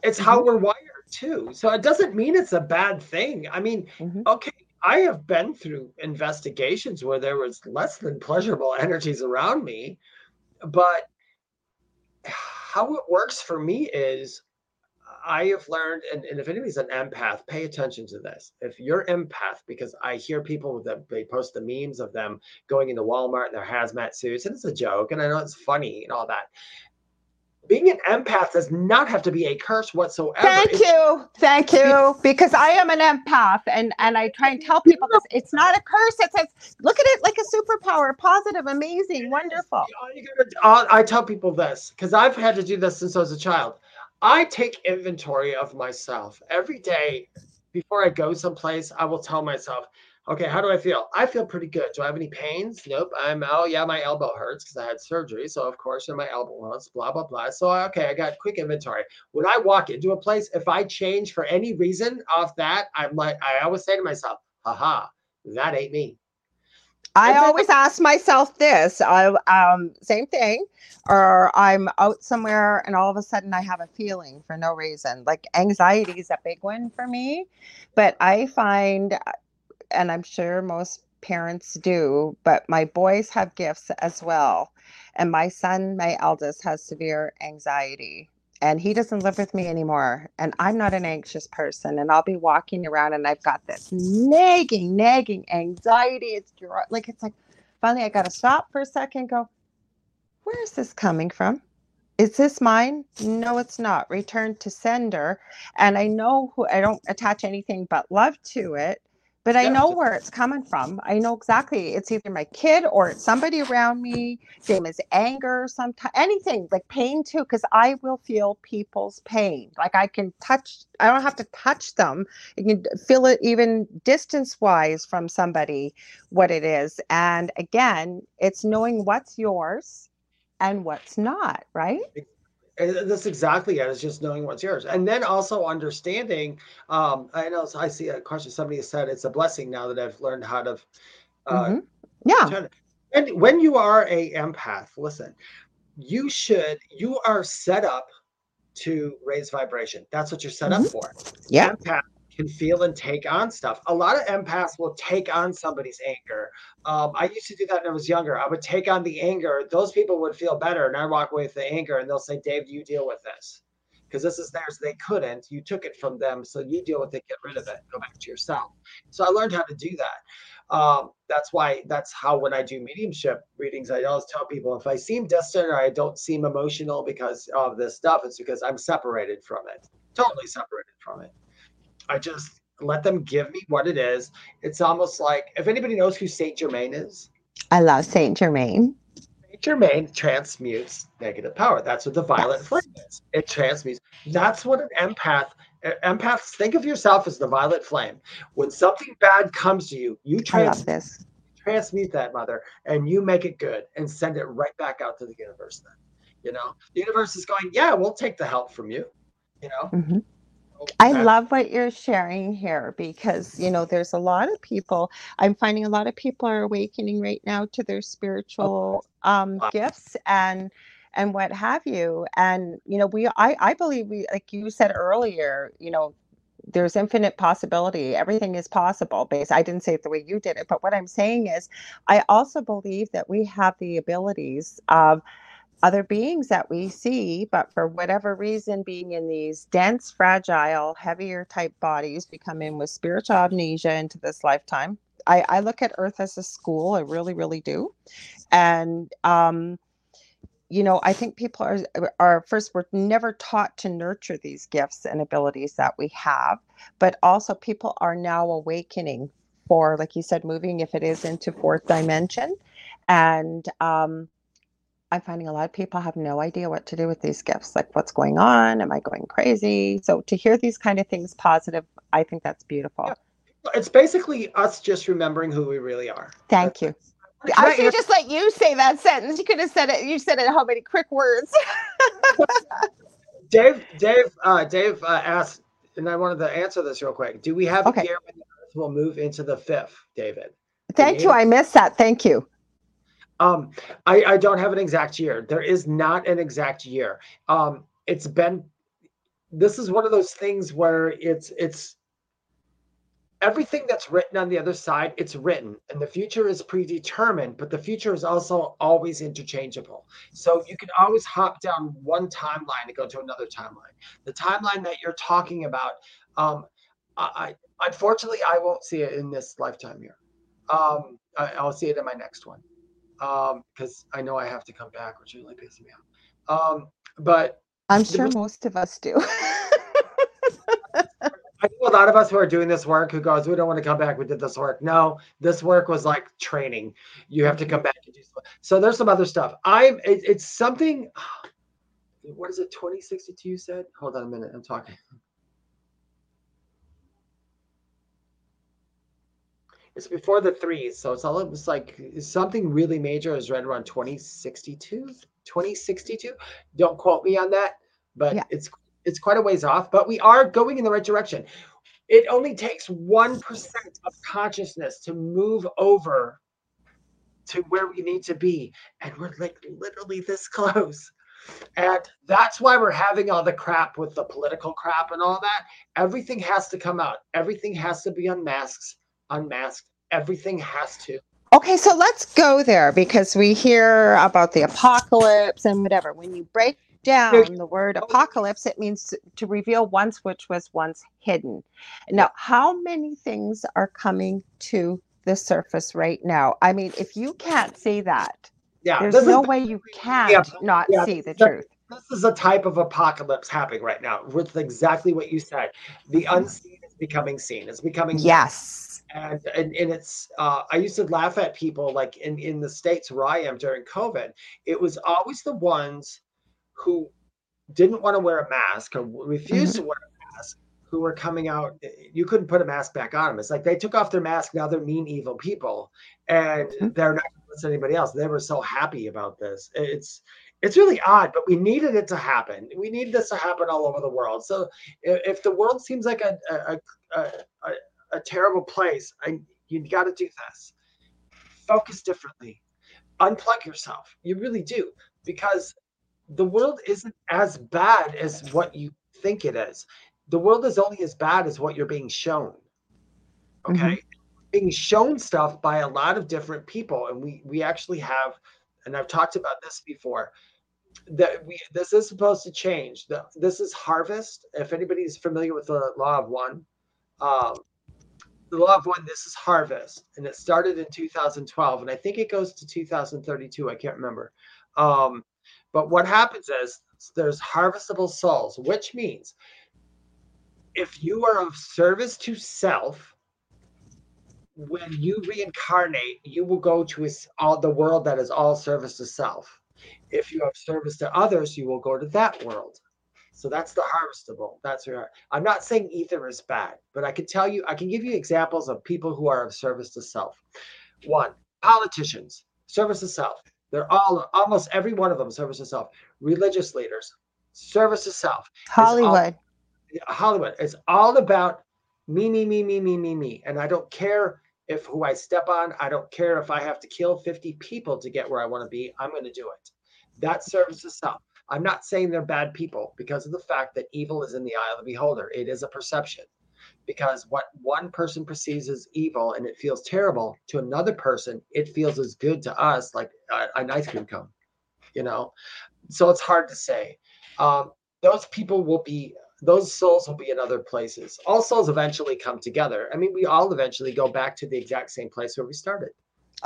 It's mm-hmm. how we're wired too, so it doesn't mean it's a bad thing. I mean, mm-hmm. okay, I have been through investigations where there was less than pleasurable energies around me, but how it works for me is I have learned, and, and if anybody's an empath, pay attention to this. If you're empath, because I hear people that they post the memes of them going into Walmart in their hazmat suits, and it's a joke, and I know it's funny and all that being an empath does not have to be a curse whatsoever. Thank it's, you. Thank you. Because I am an empath and, and I try and tell people this. It's not a curse. It says, look at it like a superpower, positive, amazing, wonderful. I tell people this because I've had to do this since I was a child. I take inventory of myself every day before I go someplace. I will tell myself, Okay, how do I feel? I feel pretty good. Do I have any pains? Nope. I'm oh yeah, my elbow hurts because I had surgery. So of course, my elbow hurts, blah blah blah. So okay, I got quick inventory. When I walk into a place, if I change for any reason off that, I'm like, I always say to myself, haha, that ain't me. I always ask myself this. I um same thing, or I'm out somewhere and all of a sudden I have a feeling for no reason. Like anxiety is a big one for me, but I find and I'm sure most parents do, but my boys have gifts as well. And my son, my eldest, has severe anxiety and he doesn't live with me anymore. And I'm not an anxious person. And I'll be walking around and I've got this nagging, nagging anxiety. It's like, it's like, finally, I got to stop for a second go, where is this coming from? Is this mine? No, it's not. Return to sender. And I know who I don't attach anything but love to it but I know where it's coming from. I know exactly. It's either my kid or it's somebody around me. Same as anger, sometimes anything like pain too, because I will feel people's pain. Like I can touch. I don't have to touch them. You can feel it even distance wise from somebody what it is. And again, it's knowing what's yours and what's not. Right. That's exactly it. It's just knowing what's yours, and then also understanding. Um, I know I see a question. Somebody said it's a blessing now that I've learned how to. Uh, mm-hmm. Yeah. And when you are a empath, listen, you should. You are set up to raise vibration. That's what you're set mm-hmm. up for. Yeah. Empath can feel and take on stuff. A lot of empaths will take on somebody's anger. Um, I used to do that when I was younger. I would take on the anger. Those people would feel better, and I walk away with the anger, and they'll say, "Dave, you deal with this." Because this is theirs, they couldn't. You took it from them, so you deal with it. Get rid of it. Go back to yourself. So I learned how to do that. Um, that's why. That's how when I do mediumship readings, I always tell people if I seem distant or I don't seem emotional because of this stuff, it's because I'm separated from it. Totally separated. I just let them give me what it is. It's almost like if anybody knows who Saint Germain is. I love Saint Germain. Saint Germain transmutes negative power. That's what the violet yes. flame is. It transmutes. That's what an empath. Empaths think of yourself as the violet flame. When something bad comes to you, you trans- this. transmute that mother and you make it good and send it right back out to the universe. Then, you know, the universe is going, yeah, we'll take the help from you. You know. Mm-hmm. I love what you're sharing here because, you know, there's a lot of people, I'm finding a lot of people are awakening right now to their spiritual um, gifts and and what have you. And, you know, we I, I believe we like you said earlier, you know, there's infinite possibility. Everything is possible. Based, I didn't say it the way you did it, but what I'm saying is, I also believe that we have the abilities of other beings that we see, but for whatever reason, being in these dense, fragile, heavier type bodies, we come in with spiritual amnesia into this lifetime. I, I look at Earth as a school. I really, really do. And, um, you know, I think people are, are first, we're never taught to nurture these gifts and abilities that we have, but also people are now awakening for, like you said, moving, if it is into fourth dimension. And, um, I'm finding a lot of people have no idea what to do with these gifts. Like, what's going on? Am I going crazy? So, to hear these kind of things positive, I think that's beautiful. Yeah. It's basically us just remembering who we really are. Thank that's you. It. I should just let you say that sentence. You could have said it. You said it how many quick words. Dave, Dave, uh, Dave uh, asked, and I wanted to answer this real quick. Do we have okay. a year when the Earth will move into the fifth, David? Thank you. I missed that. Thank you. Um, I, I don't have an exact year. There is not an exact year. Um, it's been. This is one of those things where it's it's everything that's written on the other side it's written and the future is predetermined but the future is also always interchangeable so you can always hop down one timeline and go to another timeline the timeline that you're talking about um, I, I unfortunately i won't see it in this lifetime here um, I, i'll see it in my next one because um, I know I have to come back, which really pisses me off. Um, but I'm sure most, most of us do. I know a lot of us who are doing this work who goes, we don't want to come back. We did this work. No, this work was like training. You have to come back and do stuff. So there's some other stuff. I'm. It, it's something. What is it? 2062 you said? Hold on a minute. I'm talking. It's before the threes, so it's almost like something really major is right around 2062, 2062. Don't quote me on that, but yeah. it's it's quite a ways off. But we are going in the right direction. It only takes one percent of consciousness to move over to where we need to be, and we're like literally this close. And that's why we're having all the crap with the political crap and all that. Everything has to come out. Everything has to be unmasked unmasked. Everything has to. Okay, so let's go there because we hear about the apocalypse and whatever. When you break down the word apocalypse, it means to reveal once which was once hidden. Now, how many things are coming to the surface right now? I mean, if you can't see that, yeah, there's no way you can yeah, not yeah, see the, the truth. This is a type of apocalypse happening right now with exactly what you said. The mm-hmm. unseen is becoming seen. It's becoming yes and and, and it's uh, i used to laugh at people like in in the states where i am during covid it was always the ones who didn't want to wear a mask or refused mm-hmm. to wear a mask who were coming out you couldn't put a mask back on them it's like they took off their mask now they're mean evil people and mm-hmm. they're not to anybody else they were so happy about this it's it's really odd, but we needed it to happen. We need this to happen all over the world. So if, if the world seems like a, a, a, a a terrible place. I, you got to do this. Focus differently. Unplug yourself. You really do, because the world isn't as bad as what you think it is. the world is only as bad as what you're being shown. Okay. Mm-hmm. Being shown stuff by a lot of different people. And we we actually have, and I've talked about this before, that we this is supposed to change. The, this is harvest. If anybody's familiar with the law of one, um, the of one, this is harvest. And it started in 2012. And I think it goes to 2032. I can't remember. Um, but what happens is there's harvestable souls, which means if you are of service to self, when you reincarnate, you will go to all the world that is all service to self. If you have service to others, you will go to that world. So that's the harvestable. That's where I'm not saying ether is bad, but I can tell you, I can give you examples of people who are of service to self. One, politicians, service to self. They're all almost every one of them service to self. Religious leaders, service to self. Hollywood. All, Hollywood. It's all about me, me, me, me, me, me, me. And I don't care if who I step on, I don't care if I have to kill 50 people to get where I want to be. I'm going to do it. That serves to self. I'm not saying they're bad people because of the fact that evil is in the eye of the beholder. It is a perception because what one person perceives as evil and it feels terrible to another person, it feels as good to us like an ice cream cone, you know? So it's hard to say. Um, those people will be, those souls will be in other places. All souls eventually come together. I mean, we all eventually go back to the exact same place where we started.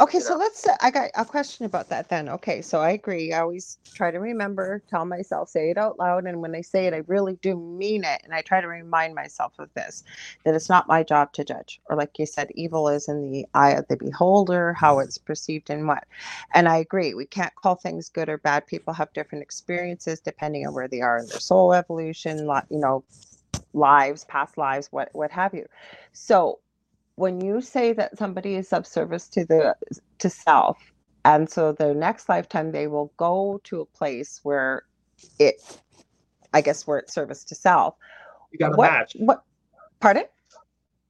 Okay, so let's. Uh, I got a question about that then. Okay, so I agree. I always try to remember, tell myself, say it out loud, and when I say it, I really do mean it. And I try to remind myself of this: that it's not my job to judge, or like you said, evil is in the eye of the beholder, how mm-hmm. it's perceived and what. And I agree. We can't call things good or bad. People have different experiences depending on where they are in their soul evolution, you know, lives, past lives, what what have you. So when you say that somebody is of service to the to self and so their next lifetime they will go to a place where it i guess where it's service to self. You got to match. what pardon?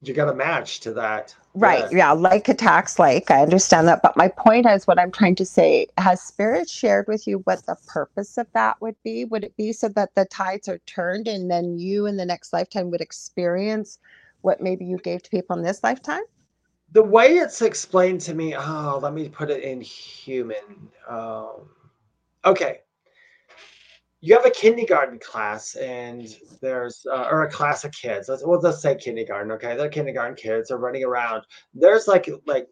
You got a match to that. Right yeah. yeah like attacks like i understand that but my point is what i'm trying to say has spirit shared with you what the purpose of that would be? Would it be so that the tides are turned and then you in the next lifetime would experience what maybe you gave to people in this lifetime? The way it's explained to me, oh, let me put it in human. Um, okay. You have a kindergarten class, and there's uh, or a class of kids. Let's well, let's say kindergarten. Okay, they're kindergarten kids they're running around. There's like like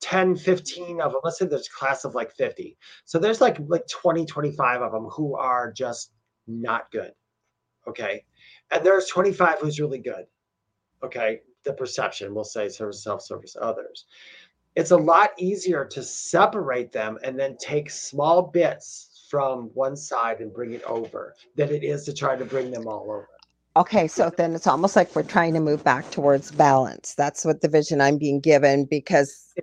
10 15 of them let's say there's a class of like 50 so there's like like 20 25 of them who are just not good okay and there's 25 who's really good okay the perception we'll say service self service others. It's a lot easier to separate them and then take small bits from one side and bring it over than it is to try to bring them all over. Okay so then it's almost like we're trying to move back towards balance. That's what the vision i'm being given because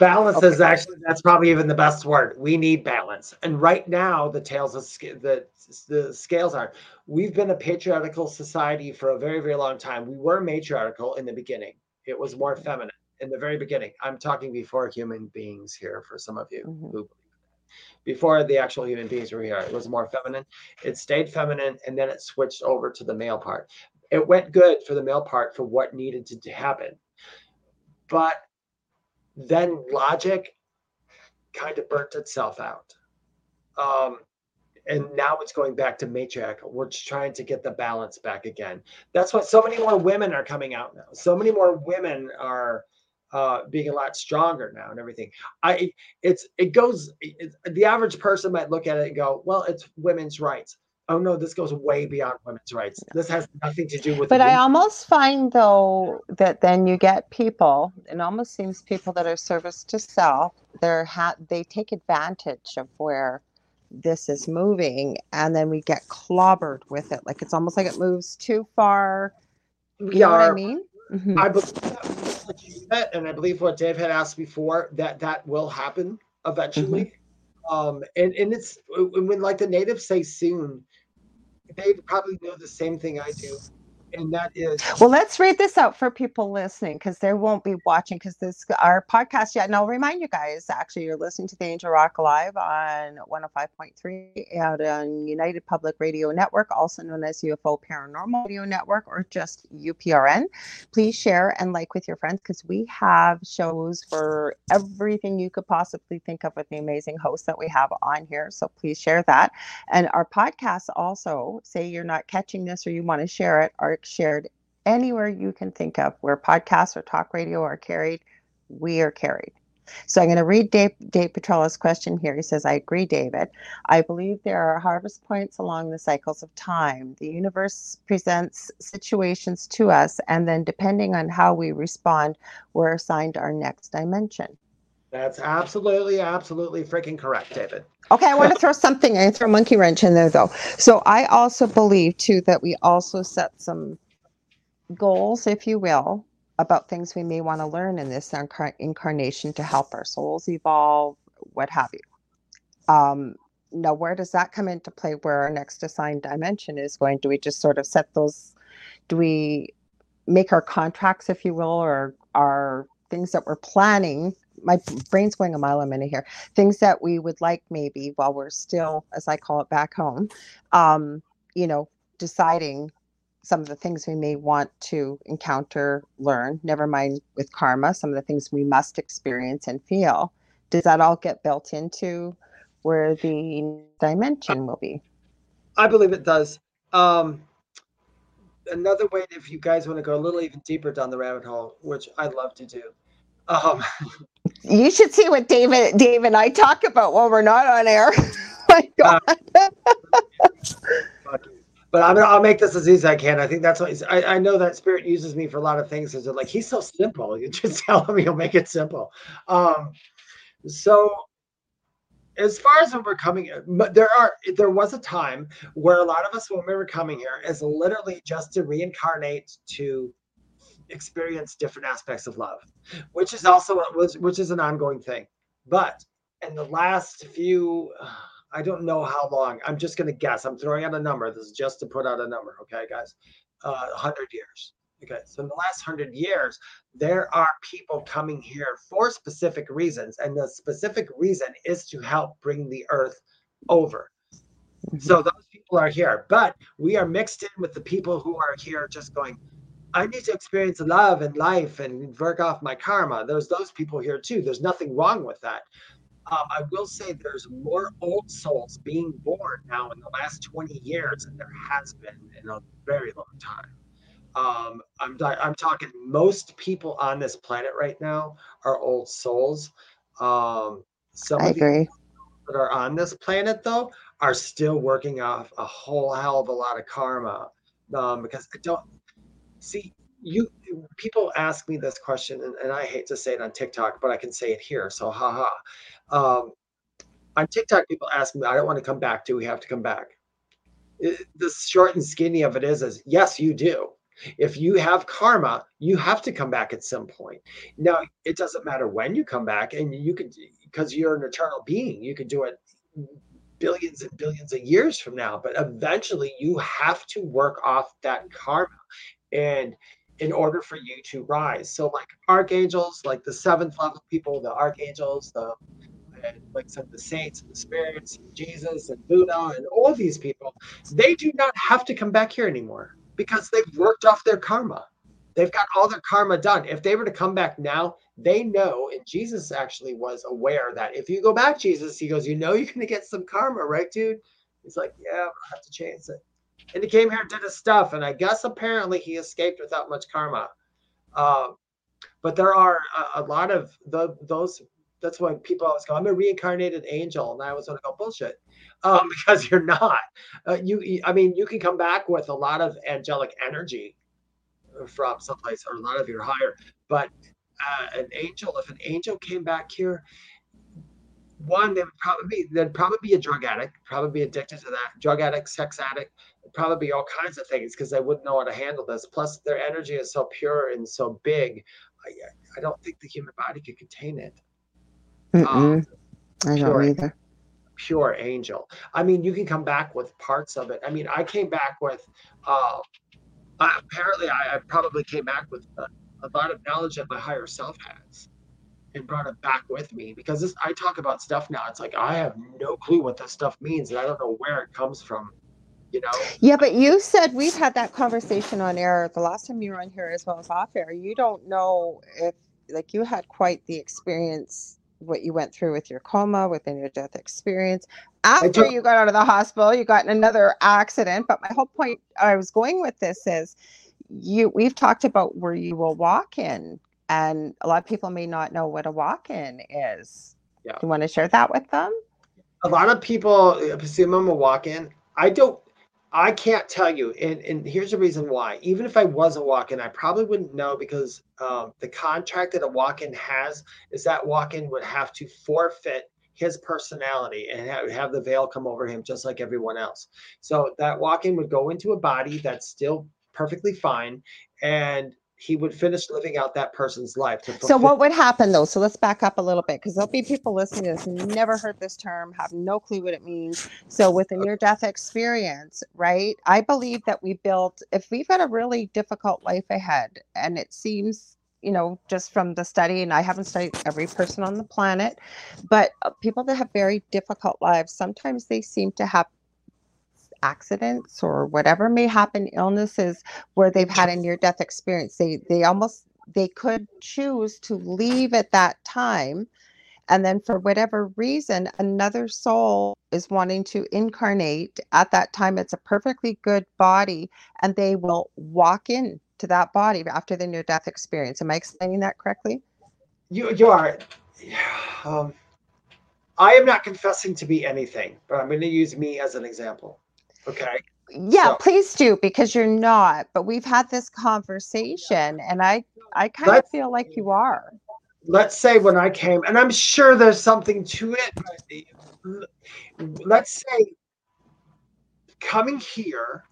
balance okay. is actually that's probably even the best word. We need balance. And right now the tails of the the scales are we've been a patriarchal society for a very very long time. We were matriarchal in the beginning. It was more feminine in the very beginning. I'm talking before human beings here for some of you mm-hmm. who before the actual human beings were here it was more feminine. It stayed feminine and then it switched over to the male part. It went good for the male part for what needed to happen. But then logic kind of burnt itself out. Um, and now it's going back to matriarchal. We're trying to get the balance back again. That's why so many more women are coming out now. So many more women are uh, being a lot stronger now and everything. I it's it goes. It, the average person might look at it and go, "Well, it's women's rights." Oh no, this goes way beyond women's rights. This has nothing to do with. But I almost find though that then you get people. It almost seems people that are service to self. They're ha- they take advantage of where this is moving, and then we get clobbered with it. Like it's almost like it moves too far. You yeah, know what I mean? Mm-hmm. I believe that, and I believe what Dave had asked before that that will happen eventually. Mm-hmm. Um, and and it's when like the natives say soon, they probably know the same thing I do. And that is well let's read this out for people listening because they won't be watching because this our podcast yet. And i'll remind you guys actually you're listening to the angel rock live on 105.3 out on united public radio network also known as ufo paranormal radio network or just uprn please share and like with your friends because we have shows for everything you could possibly think of with the amazing hosts that we have on here. So please share that. And our podcasts also say you're not catching this or you want to share it are shared anywhere you can think of where podcasts or talk radio are carried. We are carried. So I'm going to read Dave, Dave question here. He says, I agree, David. I believe there are harvest points along the cycles of time. The universe presents situations to us, and then depending on how we respond, we're assigned our next dimension. That's absolutely, absolutely freaking correct, David. Okay, I want to throw something. I throw a monkey wrench in there, though. So I also believe too that we also set some goals, if you will, about things we may want to learn in this incarnation to help our souls evolve, what have you. Um, now, where does that come into play? Where our next assigned dimension is going? Do we just sort of set those? Do we make our contracts, if you will, or our things that we're planning my brain's going a mile a minute here. Things that we would like maybe while we're still, as I call it, back home. Um, you know, deciding some of the things we may want to encounter, learn. Never mind with karma, some of the things we must experience and feel. Does that all get built into where the dimension will be? I believe it does. Um, another way, if you guys want to go a little even deeper down the rabbit hole, which I love to do, um, you should see what David, Dave and I talk about while we're not on air. My uh, God. But I'm gonna, I'll make this as easy as I can. I think that's what I, I know that spirit uses me for a lot of things. Is like he's so simple. You just tell him he'll make it simple. Um, so as far as when we're coming, but there are there was a time where a lot of us when we were coming here is literally just to reincarnate to experience different aspects of love, which is also which is an ongoing thing. But in the last few, I don't know how long. I'm just going to guess. I'm throwing out a number. This is just to put out a number. Okay, guys, uh, hundred years. Okay, so in the last hundred years, there are people coming here for specific reasons, and the specific reason is to help bring the earth over. Mm-hmm. So those people are here, but we are mixed in with the people who are here just going, I need to experience love and life and work off my karma. There's those people here too. There's nothing wrong with that. Um, I will say there's more old souls being born now in the last 20 years than there has been in a very long time. Um, I'm, I'm talking most people on this planet right now are old souls. Um, some I of agree. that are on this planet though are still working off a whole hell of a lot of karma um, because I don't see you people ask me this question and, and, i hate to say it on tiktok but i can say it here so haha um, on tiktok people ask me i don't want to come back do we have to come back? It, the short and skinny of it is is yes you do. If you have karma you have to come back at some point. Now it doesn't matter when you come back and you could because you're an eternal being you could do it billions and billions of years from now but eventually you have to work off that karma and in order for you to rise. So like archangels like the seventh level people the archangels the like some of the saints and the spirits and jesus and buddha and all these people they do not have to come back here anymore because they've worked off their karma. They've got all their karma done. If they were to come back now they know and jesus actually was aware that if you go back jesus he goes you know you're going to get some karma right dude? He's like yeah i'll have to change it and he came here and did his stuff. And I guess apparently he escaped without much karma. Um, but there are a, a lot of the, those. That's why people always go, "I'm a reincarnated angel," and I always want to go bullshit, um, because you're not. Uh, you, I mean, you can come back with a lot of angelic energy from someplace, or a lot of your higher. But uh, an angel, if an angel came back here, one, they would probably be, they'd probably be a drug addict, probably be addicted to that, drug addict, sex addict, probably be all kinds of things because they wouldn't know how to handle this. Plus, their energy is so pure and so big. I, I don't think the human body could contain it. Um, I don't either. Pure angel. I mean, you can come back with parts of it. I mean, I came back with uh, uh, apparently I, I, probably came back with a, a, lot of knowledge that my higher self has and brought it back with me because this, I talk about stuff now. It's like I have no clue what this stuff means and I don't know where it comes from. You know? Yeah, but you said we've had that conversation on air the last time you were on here as well as off air. You don't know if like you had quite the experience what you went through with your coma, within your death experience. After you got out of the hospital, you got in another accident. But my whole point I was going with this is you we've talked about where you will walk in, and a lot of people may not know what a walk-in is. Yeah. You want to share that with them? A lot of people assume I'm a walk-in. I don't I can't tell you, and, and here's the reason why. Even if I was a walk-in, I probably wouldn't know because um, the contract that a walk-in has is that walk-in would have to forfeit his personality and have, have the veil come over him just like everyone else. So that walk-in would go into a body that's still perfectly fine, and he would finish living out that person's life. so what would happen though? So let's back up a little bit because there'll be people listening to this who never heard this term, have no clue what it means. So with a near death experience, right? I believe that we built, if we've got a really difficult life ahead and it seems you know, just from the study, and I haven't studied every person on the planet, but uh, people that have very difficult lives, sometimes they seem to have accidents or whatever may happen illnesses where they've had a near death experience they they almost they could choose to leave at that time. And then for whatever reason another soul is wanting to incarnate. At that time it's a perfectly good body and they will walk in to that body after the near death experience. Am i explaining that correctly? You you are. Um, i am not confessing to be anything but i'm going to use me as an example Okay. Yeah, so, please do because you're not. But we've had this conversation, and I I kind of feel like you are. Let's say when I came, and I'm sure there's something to it. let's say coming here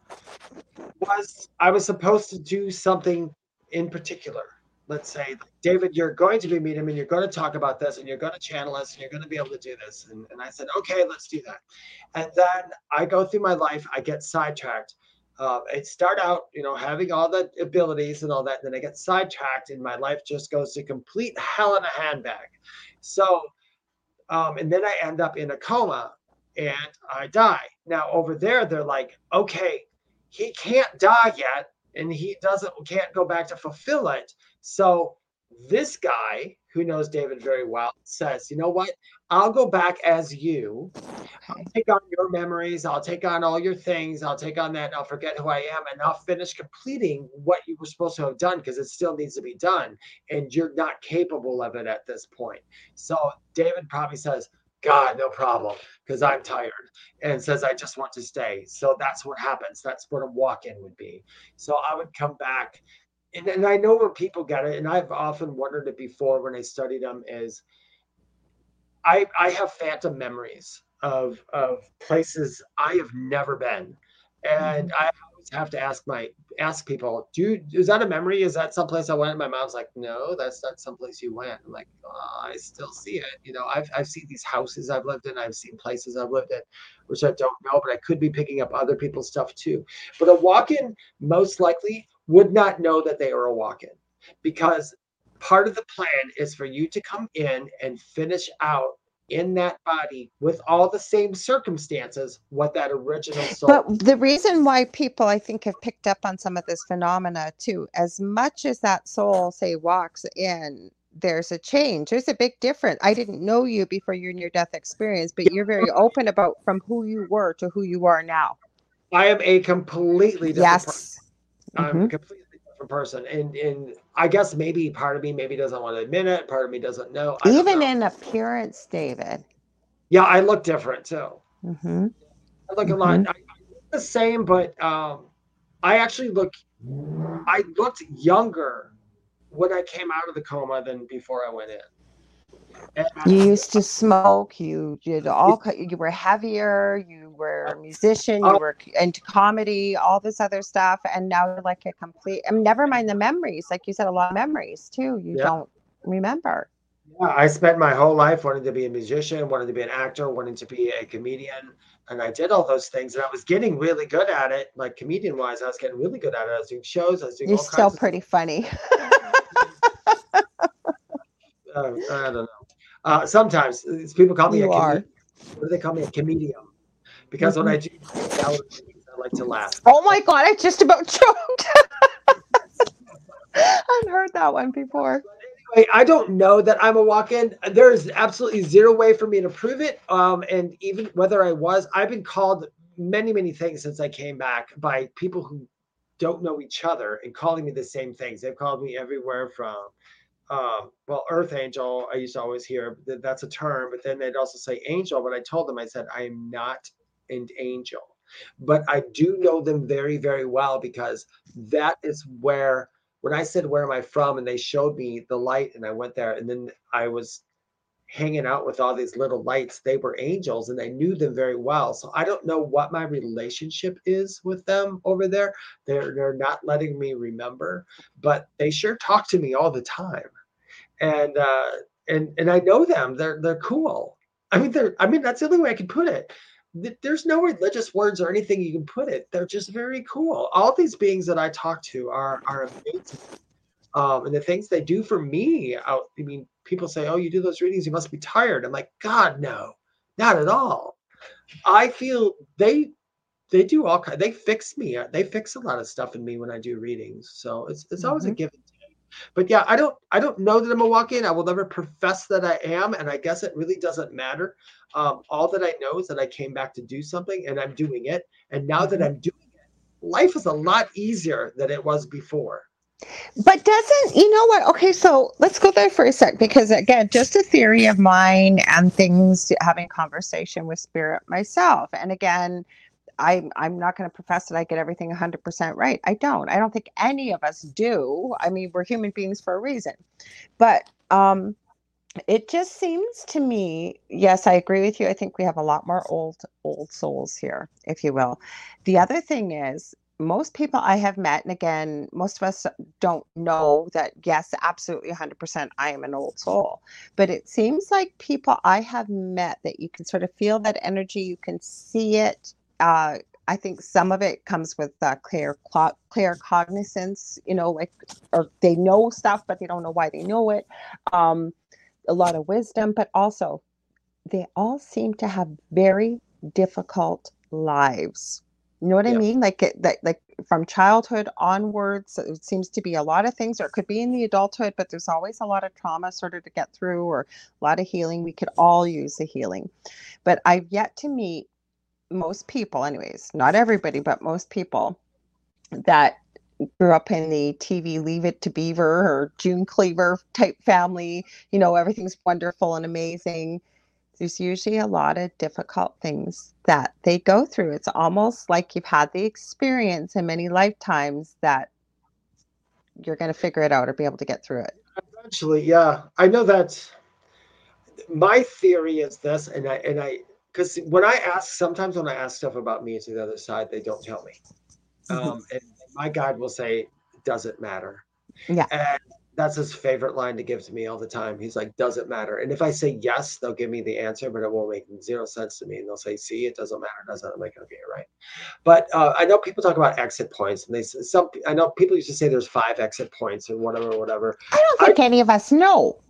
was I was supposed to do something in particular let's say, David, you're going to be meeting him and you're going to talk about this and you're going to channel us and you're going to be able to do this. And, and I said, okay, let's do that. And then I go through my life, I get sidetracked. Uh, I start out, you know, having all the abilities and all that. And then I get sidetracked and my life just goes to complete hell in a handbag. So, um, and then I end up in a coma and I die. Now over there, they're like, okay, he can't die yet and he doesn't can't go back to fulfill it so this guy who knows David very well says, you know what? I'll go back as you. I'll take on your memories. I'll take on all your things. I'll take on that. I'll forget who I am and I'll finish completing what you were supposed to have done because it still needs to be done. And you're not capable of it at this point. So David probably says, God, no problem, because I'm tired, and says, I just want to stay. So that's what happens. That's what a walk in would be. So I would come back and, and I know where people get it, and I've often wondered it before when I studied them is I I have phantom memories of of places I have never been. And mm-hmm. I always have to ask my ask people, do you, is that a memory? Is that someplace I went? And my mom's like, no, that's not someplace you went. I'm like, oh, I still see it. You know, I've I've seen these houses I've lived in, I've seen places I've lived in, which I don't know, but I could be picking up other people's stuff too. But a walk-in most likely would not know that they are a walk in because part of the plan is for you to come in and finish out in that body with all the same circumstances what that original soul but the reason why people i think have picked up on some of this phenomena too as much as that soul say walks in there's a change there's a big difference i didn't know you before your near death experience but you're very open about from who you were to who you are now i am a completely different yes person. I'm mm-hmm. a completely different person. And and I guess maybe part of me maybe doesn't want to admit it. Part of me doesn't know. I Even know. in appearance, David. Yeah, I look different too. Mm-hmm. I look mm-hmm. a lot. Mm-hmm. I, I look the same, but um, I actually look. I looked younger when I came out of the coma than before I went in. You used to smoke. You did all. You were heavier. You were a musician. You oh. were into comedy. All this other stuff, and now you're like a complete. Mean, never mind the memories. Like you said, a lot of memories too. You yeah. don't remember. Yeah, I spent my whole life wanting to be a musician, wanting to be an actor, wanting to be a comedian. and I did all those things, and I was getting really good at it, like comedian wise. I was getting really good at it. I was doing shows. I was doing. You're still pretty funny. uh, I don't know. Uh, sometimes people call me you a are. comedian. What do they call me? A comedian. Because when I mm-hmm. do I like to laugh. Oh my god! I just about choked. I've heard that one before. Anyway, I don't know that I'm a walk-in. There is absolutely zero way for me to prove it. Um, and even whether I was, I've been called many, many things since I came back by people who don't know each other and calling me the same things. They've called me everywhere from um, well, Earth Angel, I used to always hear that that's a term, but then they'd also say angel. But I told them, I said, I am not an angel, but I do know them very, very well because that is where when I said, Where am I from? and they showed me the light, and I went there, and then I was hanging out with all these little lights. They were angels, and I knew them very well. So I don't know what my relationship is with them over there. They're they're not letting me remember, but they sure talk to me all the time, and uh, and and I know them. They're they're cool. I mean, they're. I mean, that's the only way I can put it there's no religious words or anything you can put it. They're just very cool. All these beings that I talk to are are amazing. Um, and the things they do for me, I, I mean, people say, "Oh, you do those readings, you must be tired." I'm like, God, no, not at all. I feel they they do all kind. They fix me. They fix a lot of stuff in me when I do readings. So it's it's always mm-hmm. a give and but yeah, I don't I don't know that I'm a walk-in. I will never profess that I am, and I guess it really doesn't matter. Um, all that I know is that I came back to do something, and I'm doing it. And now that mm-hmm. I'm doing it, life is a lot easier than it was before. But doesn't you know what? Okay, so let's go there for a sec because again, just a theory of mine and things having conversation with spirit myself. And again, I'm I'm not going to profess that I get everything 100% right. I don't. I don't think any of us do. I mean, we're human beings for a reason. But um it just seems to me, yes, I agree with you. I think we have a lot more old old souls here, if you will. The other thing is most people I have met, and again, most of us don't know that, yes, absolutely 100%, I am an old soul. But it seems like people I have met that you can sort of feel that energy, you can see it, uh, I think some of it comes with uh, clear claircognizance, you know, like or they know stuff but they don't know why they know it. Um, a lot of wisdom, but also they all seem to have very difficult lives. You know what yeah. I mean? Like it, like, like from childhood onwards, it seems to be a lot of things, or it could be in the adulthood, but there's always a lot of trauma sort of to get through, or a lot of healing. We could all use the healing, but I've yet to meet most people, anyways, not everybody, but most people that grew up in the TV Leave It to Beaver or June Cleaver type family, you know, everything's wonderful and amazing. There's usually a lot of difficult things that they go through. It's almost like you've had the experience in many lifetimes that you're going to figure it out or be able to get through it. Eventually, yeah. I know that my theory is this, and I and I because when I ask, sometimes when I ask stuff about me to the other side, they don't tell me. Mm-hmm. Um, and my guide will say, "Does it matter?" Yeah. And that's his favorite line to give to me all the time. He's like, "Does it matter?" And if I say yes, they'll give me the answer, but it won't make zero sense to me. And they'll say, "See, it doesn't matter, does it?" I'm like, "Okay, you're right." But uh, I know people talk about exit points, and they some I know people used to say there's five exit points or whatever, whatever. I don't think I, any of us know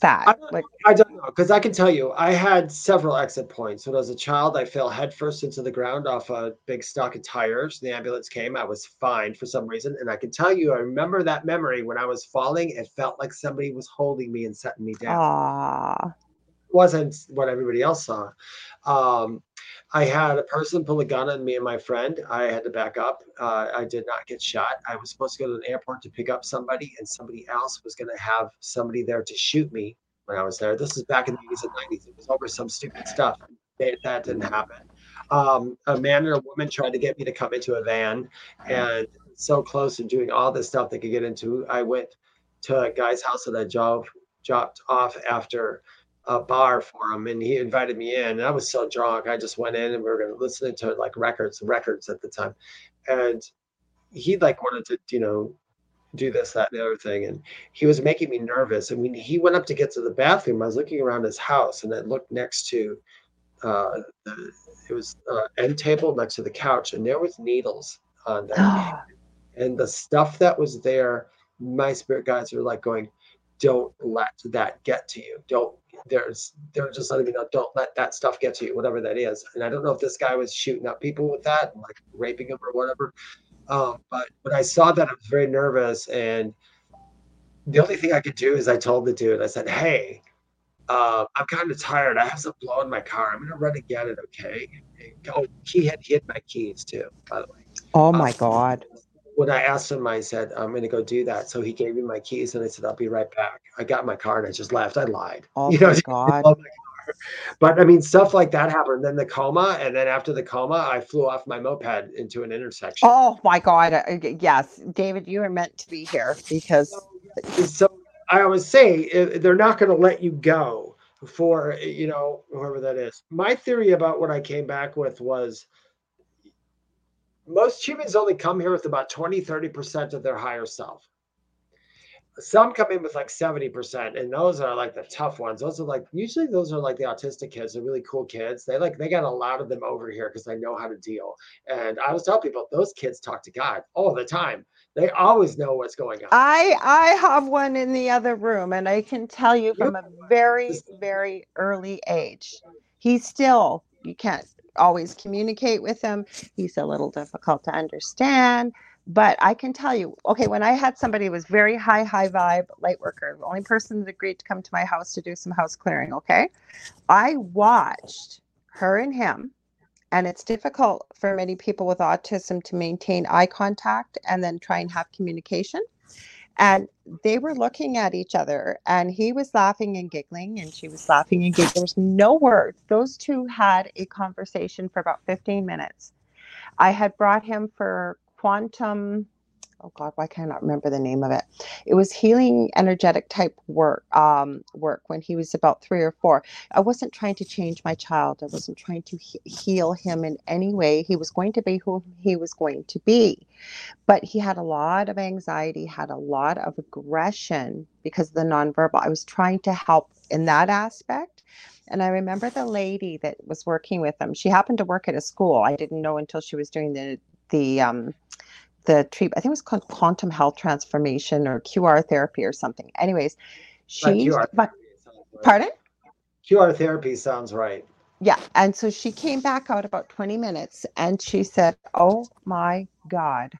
that? I don't, like, I don't know because I can tell you, I had several exit points. When I was a child, I fell headfirst into the ground off a big stock of tires. The ambulance came. I was fine for some reason, and I can tell you, I remember that memory when I was falling. It felt like somebody was holding me and setting me down. Aww. It wasn't what everybody else saw. Um, I had a person pull a gun on me and my friend. I had to back up. Uh, I did not get shot. I was supposed to go to an airport to pick up somebody, and somebody else was going to have somebody there to shoot me when I was there. This is back in the 80s and 90s. It was over some stupid stuff. They, that didn't happen. Um, a man and a woman tried to get me to come into a van, and so close and doing all this stuff they could get into. I went to a guy's house that I dropped off after a bar for him and he invited me in and I was so drunk. I just went in and we were gonna listen to like records, records at the time. And he like wanted to, you know, do this, that, and the other thing. And he was making me nervous. I mean, he went up to get to the bathroom. I was looking around his house and I looked next to Uh, the, it was uh, end table next to the couch, and there was needles on there, and the stuff that was there. My spirit guides were like going, "Don't let that get to you. Don't." There's, they're just letting me know, don't let that stuff get to you, whatever that is. And I don't know if this guy was shooting up people with that, and like raping them or whatever. Um, but when I saw that, I was very nervous, and the only thing I could do is I told the dude, I said, "Hey, uh, I'm kind of tired. I have some blow in my car. I'm gonna run and get it. Okay." oh, he had hit my keys too, by the way. Oh my um, god. When I asked him, I said, "I'm gonna go do that." So he gave me my keys, and I said, "I'll be right back." I got my car and I just left. I lied. Oh you my god. But I mean, stuff like that happened. Then the coma, and then after the coma, I flew off my moped into an intersection. Oh my god! Uh, yes, David, you are meant to be here because so I always say they're not going to let you go for you know whoever that is. My theory about what I came back with was most humans only come here with about 20 30% of their higher self. Some come in with like 70% and those are like the tough ones. Those are like usually those are like the autistic kids they're really cool kids. They like they got a lot of them over here because they know how to deal. And i was telling people those kids talk to god all the time. They always know what's going on. I i have one in the other room and i can tell you from a very very early age he's still you can't always communicate with him he's a little difficult to understand but I can tell you, okay, when I had somebody who was very high, high vibe light worker, the only person that agreed to come to my house to do some house clearing, okay, I watched her and him. And it's difficult for many people with autism to maintain eye contact and then try and have communication. And they were looking at each other, and he was laughing and giggling, and she was laughing and giggling. There was no words. Those two had a conversation for about 15 minutes. I had brought him for quantum oh god why can't i not remember the name of it? It was healing energetic type work um, work when he was about three or four. I wasn't trying to change my child. I wasn't trying to he- heal him in any way. He was going to be who he was going to be. But he had a lot of anxiety had a lot of aggression because of the nonverbal. I was trying to help in that aspect. And I remember the lady that was working with him. She happened to work at a school. I didn't know until she was doing the the um, the treatment. I think it was called quantum health transformation or QR therapy or something. Anyways, she but, pardon. QR therapy sounds right. Yeah, and so she came back out about 20 minutes and she said, "Oh my god."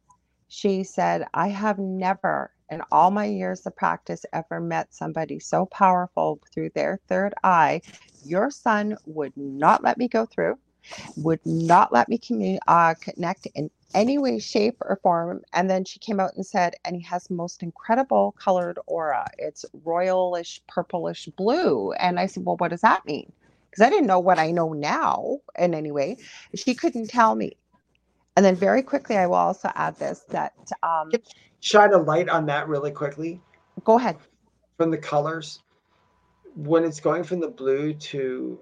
She said, "I have never in all my years of practice ever met somebody so powerful through their third eye. Your son would not let me go through, would not let me commun- uh, connect in any way, shape, or form. And then she came out and said, and he has most incredible colored aura. It's royalish, purplish blue. And I said, well, what does that mean? Because I didn't know what I know now in any way. She couldn't tell me. And then very quickly, I will also add this that um, shine a light on that really quickly. Go ahead. From the colors, when it's going from the blue to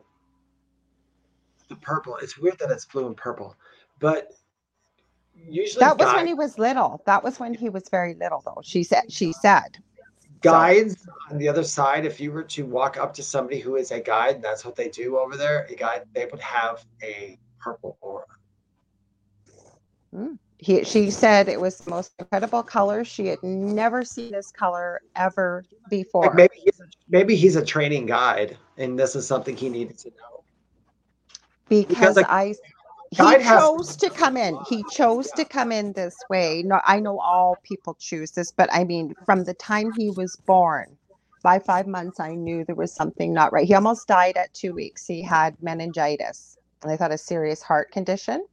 the purple, it's weird that it's blue and purple, but usually that was guides, when he was little. That was when he was very little, though. She said. She said. Guides so. on the other side. If you were to walk up to somebody who is a guide, and that's what they do over there. A guide, they would have a purple aura. Mm. He, she said it was the most incredible color. She had never seen this color ever before. Like maybe he's a, maybe he's a training guide, and this is something he needed to know. Because, because I he chose to come in. He chose to come in this way. No, I know all people choose this, but I mean, from the time he was born, by five months, I knew there was something not right. He almost died at two weeks. He had meningitis. And they thought a serious heart condition.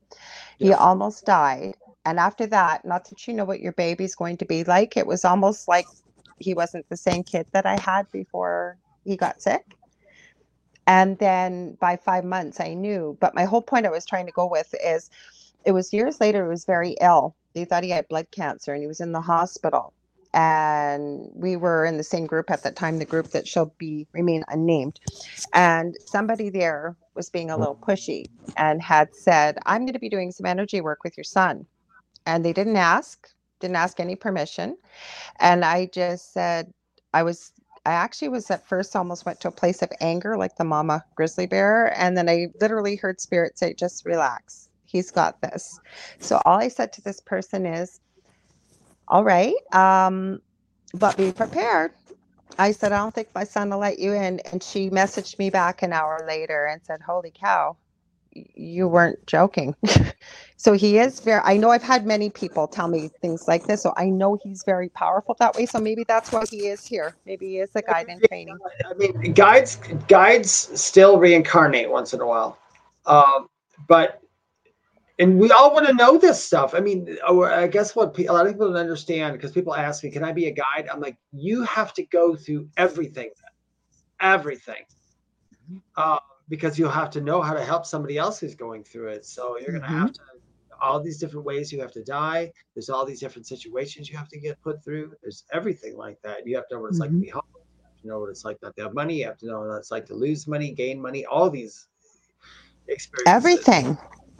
He almost died. And after that, not that you know what your baby's going to be like, it was almost like he wasn't the same kid that I had before he got sick. And then by five months, I knew. But my whole point I was trying to go with is it was years later, he was very ill. They thought he had blood cancer and he was in the hospital. And we were in the same group at that time, the group that shall be remain unnamed. And somebody there was being a mm. little pushy and had said, I'm going to be doing some energy work with your son. And they didn't ask, didn't ask any permission. And I just said, I was I actually was at first almost went to a place of anger, like the mama grizzly bear. And then I literally heard spirit say, just relax. He's got this. So all I said to this person is, all right, um, but be prepared. I said, I don't think my son will let you in. And she messaged me back an hour later and said, Holy cow, you weren't joking. so he is very, I know I've had many people tell me things like this. So I know he's very powerful that way. So maybe that's why he is here. Maybe he is a guide in training. I mean, guides, guides still reincarnate once in a while. Um, but, and we all want to know this stuff. I mean, oh, I guess what a lot of people don't understand because people ask me, can I be a guide? I'm like, you have to go through everything, everything. Um, because you'll have to know how to help somebody else who's going through it. So you're going to mm-hmm. have to all these different ways you have to die. There's all these different situations you have to get put through. There's everything like that. You have to know what it's mm-hmm. like to mm-hmm. be homeless. You have to know what it's like not to have money. You have to know what it's like to lose money, gain money. All these experiences. Everything.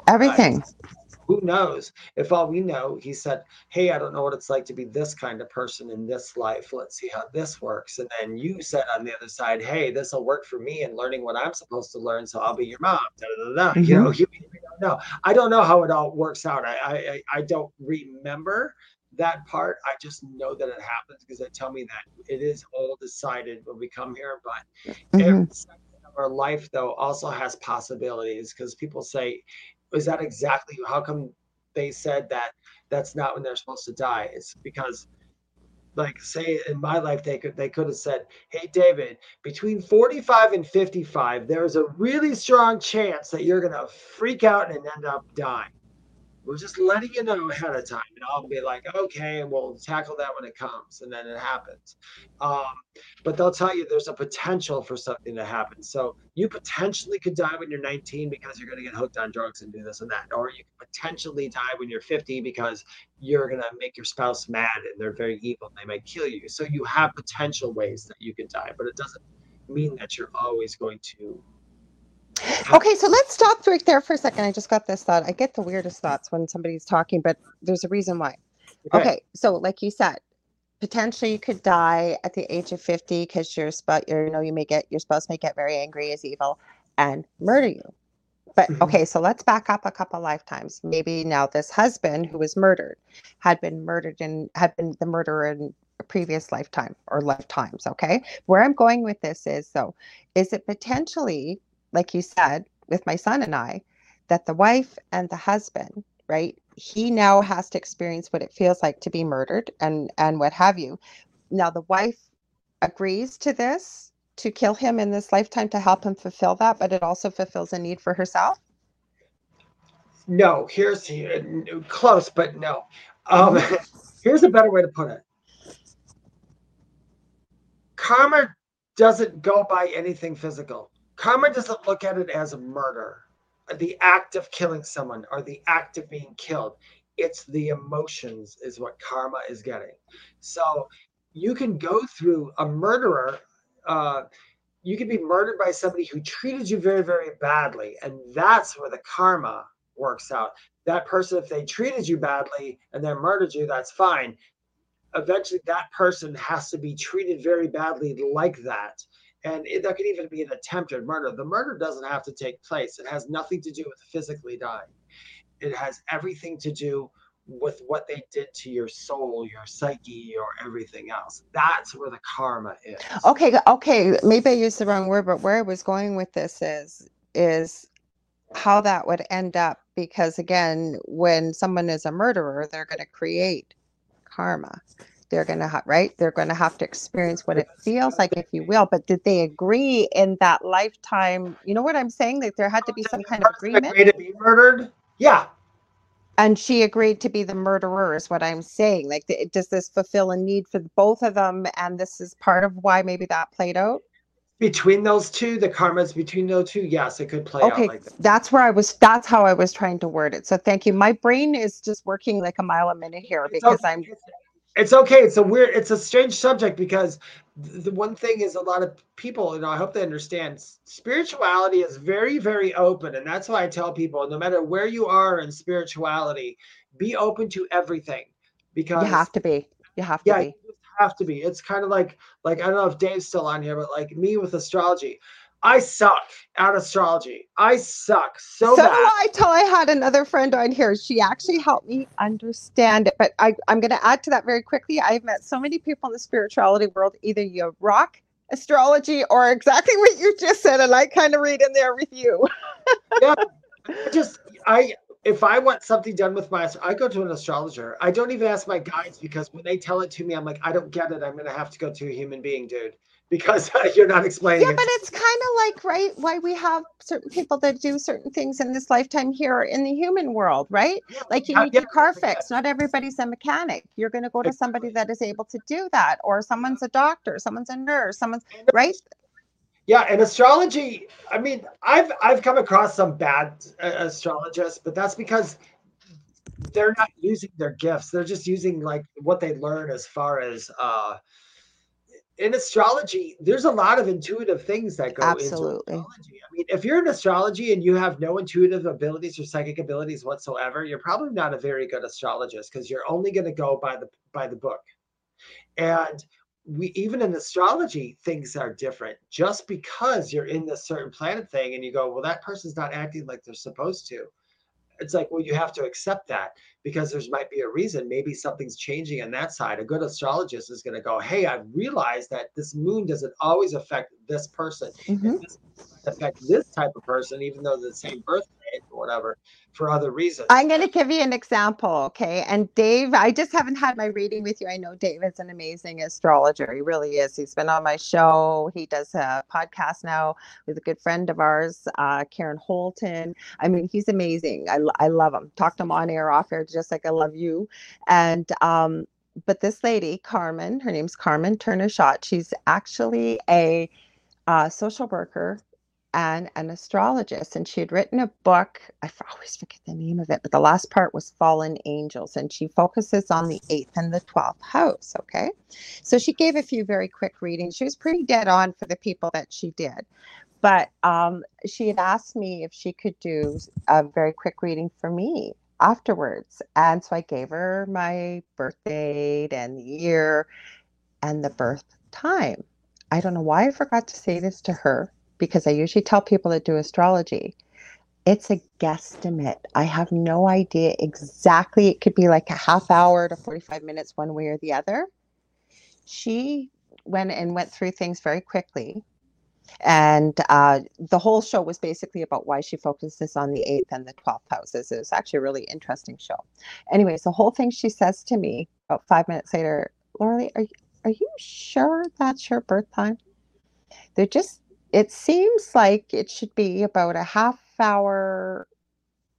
Everything. Uh, who knows? If all we know, he said, Hey, I don't know what it's like to be this kind of person in this life. Let's see how this works. And then you said on the other side, Hey, this will work for me and learning what I'm supposed to learn. So I'll be your mom. Da, da, da, mm-hmm. You know, you, you don't know. I don't know how it all works out. I, I, I don't remember that part. I just know that it happens because they tell me that it is all decided when we come here. But mm-hmm. every of our life, though, also has possibilities because people say is that exactly how come they said that that's not when they're supposed to die? It's because like say in my life they could they could have said hey david between 45 and 55 there's a really strong chance that you're going to freak out and end up dying we're just letting you know ahead of time and i'll be like okay we'll tackle that when it comes and then it happens. Um, but they'll tell you there's a potential for something to happen. So you potentially could die when you're 19 because you're going to get hooked on drugs and do this and that or you could potentially die when you're 50 because you're going to make your spouse mad and they're very evil and they might kill you. So you have potential ways that you could die but it doesn't mean that you're always going to Okay, so let's stop right there for a second. I just got this thought. I get the weirdest thoughts when somebody's talking, but there's a reason why. Okay, okay so like you said, potentially you could die at the age of 50 because your spouse, you know, you may get your spouse may get very angry as evil and murder you. But mm-hmm. okay, so let's back up a couple lifetimes. Maybe now this husband who was murdered had been murdered and had been the murderer in a previous lifetime or lifetimes. Okay, where I'm going with this is so, is it potentially like you said, with my son and I, that the wife and the husband, right? He now has to experience what it feels like to be murdered and and what have you. Now the wife agrees to this to kill him in this lifetime to help him fulfill that, but it also fulfills a need for herself. No, here's close, but no. Um, mm-hmm. here's a better way to put it. Karma doesn't go by anything physical karma doesn't look at it as a murder, the act of killing someone or the act of being killed. It's the emotions, is what karma is getting. So you can go through a murderer. Uh, you can be murdered by somebody who treated you very, very badly. And that's where the karma works out. That person, if they treated you badly and then murdered you, that's fine. Eventually, that person has to be treated very badly like that and it, there could even be an attempted murder. The murder doesn't have to take place. It has nothing to do with physically dying. It has everything to do with what they did to your soul, your psyche, or everything else. That's where the karma is. Okay, okay. Maybe I used the wrong word, but where I was going with this is is how that would end up because again, when someone is a murderer, they're going to create karma they're going to have right? They're going to have to experience what it feels like if you will. But did they agree in that lifetime you know what i'm saying? That there had to be some kind of agreement? to be murdered? Yeah. And she agreed to be the murderer is what i'm saying. Like does this fulfill a need for both of them? And this is part of why maybe that played out? Between those two the karmas between those two yes it could play okay, out like that. that's where i was that's how i was trying to word it. So thank you. My brain is just working like a mile a minute here because okay. i'm it's okay. It's a weird, it's a strange subject because the one thing is a lot of people, you know, I hope they understand spirituality is very, very open. And that's why I tell people no matter where you are in spirituality, be open to everything because you have to be. You have to yeah, be. have to be. It's kind of like like I don't know if Dave's still on here, but like me with astrology. I suck at astrology. I suck so, so bad. do I. Till I had another friend on here. She actually helped me understand it. But I, I'm going to add to that very quickly. I've met so many people in the spirituality world. Either you rock astrology or exactly what you just said, and I kind of read in there with you. yeah, I just I if I want something done with my, I go to an astrologer. I don't even ask my guides because when they tell it to me, I'm like, I don't get it. I'm going to have to go to a human being, dude, because you're not explaining. Yeah, but it's kind of like, right, why we have certain people that do certain things in this lifetime here in the human world, right? Yeah, like you need yeah, your car fixed. Not everybody's a mechanic. You're going to go to somebody that is able to do that, or someone's a doctor, someone's a nurse, someone's, right? Yeah, and astrology. I mean, I've I've come across some bad uh, astrologists, but that's because they're not using their gifts. They're just using like what they learn as far as uh in astrology. There's a lot of intuitive things that go Absolutely. into astrology. I mean, if you're in astrology and you have no intuitive abilities or psychic abilities whatsoever, you're probably not a very good astrologist because you're only going to go by the by the book. And we even in astrology things are different just because you're in this certain planet thing and you go well that person's not acting like they're supposed to it's like well you have to accept that because there's might be a reason maybe something's changing on that side a good astrologist is going to go hey i've realized that this moon doesn't always affect this person mm-hmm. this affect this type of person even though the same birth or whatever for other reasons. I'm going to give you an example, okay? And Dave, I just haven't had my reading with you. I know Dave is an amazing astrologer. He really is. He's been on my show. He does a podcast now with a good friend of ours, uh, Karen Holton. I mean, he's amazing. I, I love him. Talk to him on air, off air, just like I love you. And um, but this lady, Carmen, her name's Carmen Turner Schott. She's actually a uh, social worker and an astrologist. And she had written a book. I always forget the name of it, but the last part was Fallen Angels. And she focuses on the eighth and the 12th house. Okay. So she gave a few very quick readings. She was pretty dead on for the people that she did. But um, she had asked me if she could do a very quick reading for me afterwards. And so I gave her my birth date and the year and the birth time. I don't know why I forgot to say this to her because I usually tell people that do astrology, it's a guesstimate. I have no idea exactly. It could be like a half hour to 45 minutes, one way or the other. She went and went through things very quickly. And uh, the whole show was basically about why she focuses on the eighth and the 12th houses. It was actually a really interesting show. Anyways, the whole thing she says to me about five minutes later, Laura are, are you sure that's your birth time? They're just it seems like it should be about a half hour,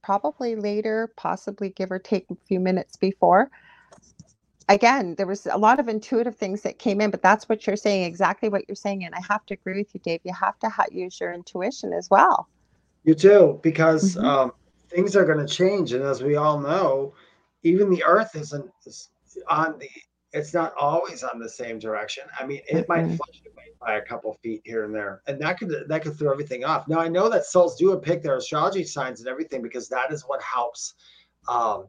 probably later, possibly give or take a few minutes before. Again, there was a lot of intuitive things that came in, but that's what you're saying, exactly what you're saying. And I have to agree with you, Dave. You have to ha- use your intuition as well. You do, because mm-hmm. um, things are going to change. And as we all know, even the earth isn't on the, it's not always on the same direction. I mean, it mm-hmm. might fluctuate by a couple feet here and there, and that could that could throw everything off. Now I know that souls do pick their astrology signs and everything because that is what helps um,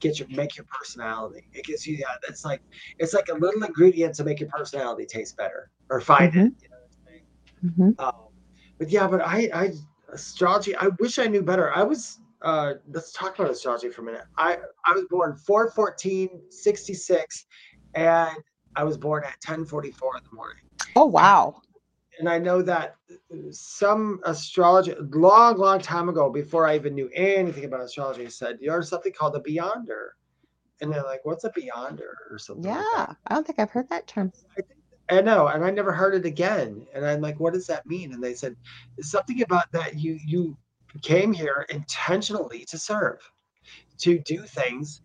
get your make your personality. It gives you that. It's like it's like a little ingredient to make your personality taste better or find mm-hmm. it. You know mm-hmm. um, but yeah, but I I astrology. I wish I knew better. I was. Uh, let's talk about astrology for a minute. I I was born 4 14 66 and I was born at 1044 in the morning. Oh, wow. And I know that some astrology, long, long time ago, before I even knew anything about astrology, said, You're something called a beyonder. And they're like, What's a beyonder or something? Yeah, like I don't think I've heard that term. I, I know, and I never heard it again. And I'm like, What does that mean? And they said, Something about that you you came here intentionally to serve, to do things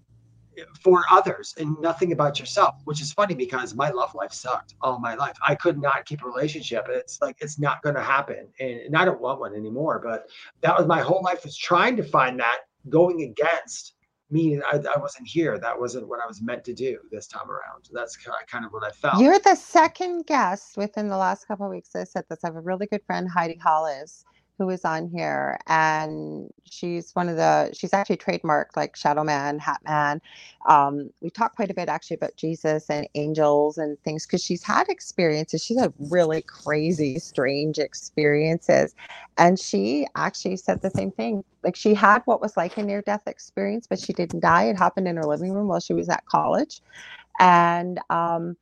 for others and nothing about yourself, which is funny because my love life sucked all my life. I could not keep a relationship. It's like it's not going to happen, and, I don't want one anymore. But that was my whole life was trying to find that, going against me. I, I wasn't here. That wasn't what I was meant to do this time around. That's kind of what I felt. You're the second guest within the last couple of weeks. I said this. I have a really good friend, Heidi Hollis, who is on here, and she's one of the. She's actually trademarked like Shadow Man, Hat Man. Um, we talked quite a bit actually about Jesus and angels and things because she's had experiences. She's had really crazy, strange experiences, and she actually said the same thing. Like she had what was like a near-death experience, but she didn't die. It happened in her living room while she was at college, and um,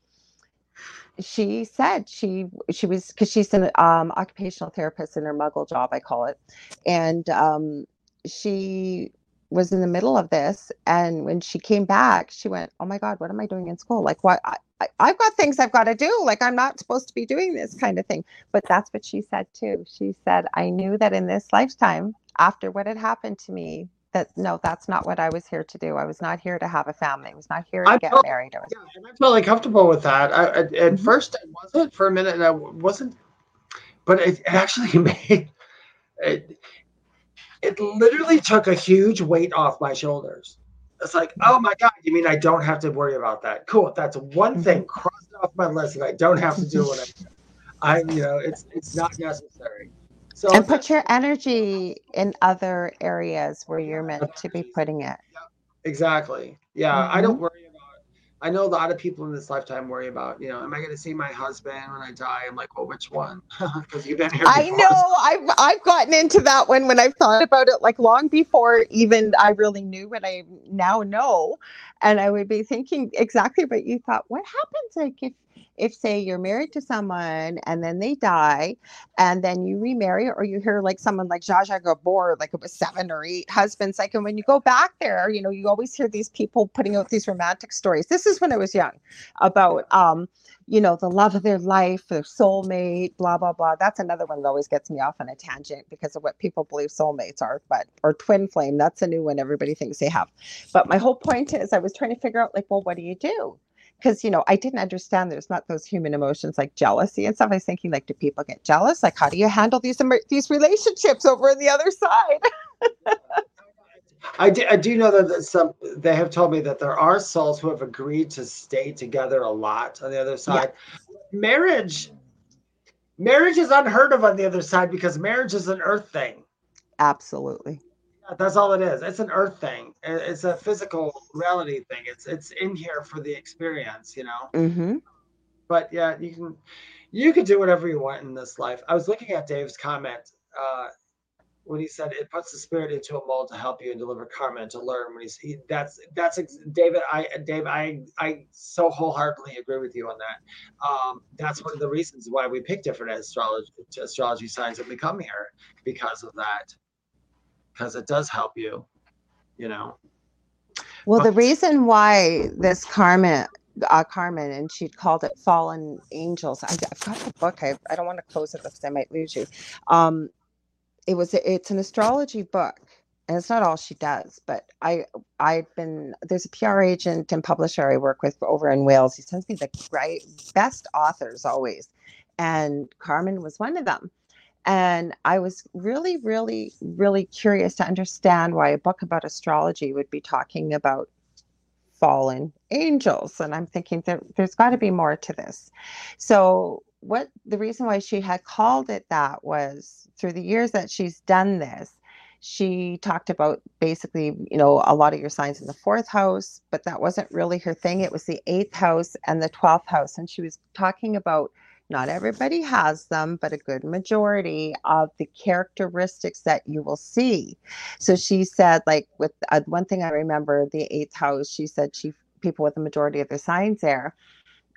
she said she she was because she's an um, occupational therapist in her muggle job, I call it, and um, she was in the middle of this, and when she came back, she went, "Oh my God, what am I doing in school? Like, what? I, I, I've got things I've got to do. Like, I'm not supposed to be doing this kind of thing." But that's what she said too. She said, "I knew that in this lifetime, after what had happened to me, that no, that's not what I was here to do. I was not here to have a family. I was not here to I'm get totally, married. I was, yeah, and I'm totally comfortable with that. I, at mm-hmm. first, I wasn't for a minute, and I wasn't, but it actually made it. It literally took a huge weight off my shoulders. It's like, oh my god, you mean I don't have to worry about that? Cool, that's one mm-hmm. thing crossed off my list, and I don't have to do what I. I, you know, it's it's not necessary. So and put your energy in other areas where you're meant to be putting it. Exactly. Yeah, mm-hmm. I don't mm-hmm. worry about. I know a lot of people in this lifetime worry about, you know, am I going to see my husband when I die? I'm like, well, which one? Because you've been here. Before. I know. I've I've gotten into that one when I've thought about it, like long before even I really knew what I now know, and I would be thinking exactly what you thought. What happens like if if say you're married to someone and then they die and then you remarry or you hear like someone like Zsa Zsa Gabor, like it was seven or eight husbands, like, and when you go back there, you know, you always hear these people putting out these romantic stories. This is when I was young about, um, you know, the love of their life, their soulmate, blah, blah, blah. That's another one that always gets me off on a tangent because of what people believe soulmates are, but, or twin flame, that's a new one everybody thinks they have. But my whole point is I was trying to figure out, like, well, what do you do? Because you know I didn't understand there's not those human emotions like jealousy and stuff. I was thinking like, do people get jealous? Like, how do you handle these these relationships over on the other side? I do, I do know that some they have told me that there are souls who have agreed to stay together a lot on the other side. Yeah. Marriage, marriage is unheard of on the other side because marriage is an earth thing. Absolutely. That's all it is. It's an earth thing. It's a physical reality thing. It's it's in here for the experience, you know. Mm-hmm. But yeah, you can you can do whatever you want in this life. I was looking at Dave's comment uh, when he said it puts the spirit into a mold to help you and deliver karma and to learn. When he's he, that's that's David. I Dave. I I so wholeheartedly agree with you on that. Um, that's one of the reasons why we pick different astrology astrology signs that we come here because of that because it does help you, you know. Well, but, the reason why this Carmen, uh, Carmen, and she called it Fallen Angels. I, have got the book. I, I don't want to close it because I might lose you. Um, it was it's an astrology book, and it's not all she does. But I I've been there's a PR agent and publisher I work with over in Wales. He sends me the great best authors always, and Carmen was one of them. And I was really, really, really curious to understand why a book about astrology would be talking about fallen angels. And I'm thinking there, there's got to be more to this. So, what the reason why she had called it that was through the years that she's done this, she talked about basically, you know, a lot of your signs in the fourth house, but that wasn't really her thing. It was the eighth house and the 12th house. And she was talking about not everybody has them, but a good majority of the characteristics that you will see. So she said, like with uh, one thing I remember, the eighth house, she said she people with the majority of their signs there,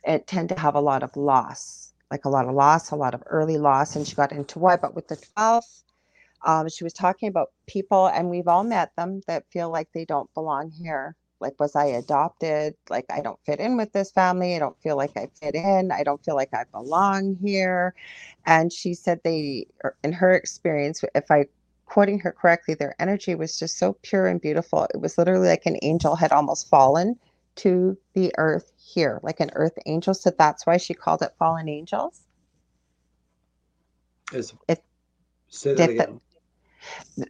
it tend to have a lot of loss, like a lot of loss, a lot of early loss, and she got into why. But with the twelfth, um, she was talking about people, and we've all met them that feel like they don't belong here like was i adopted? Like i don't fit in with this family. I don't feel like i fit in. I don't feel like i belong here. And she said they er, in her experience if i quoting her correctly their energy was just so pure and beautiful. It was literally like an angel had almost fallen to the earth here like an earth angel. So that's why she called it fallen angels. Is it, say that again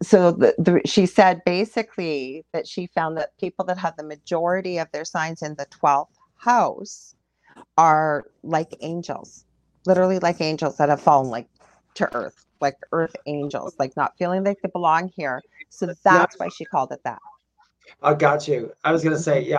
so the, the, she said basically that she found that people that have the majority of their signs in the 12th house are like angels literally like angels that have fallen like to earth, like earth angels, like not feeling like they belong here. So that's why she called it that. I got you. I was gonna say, yeah,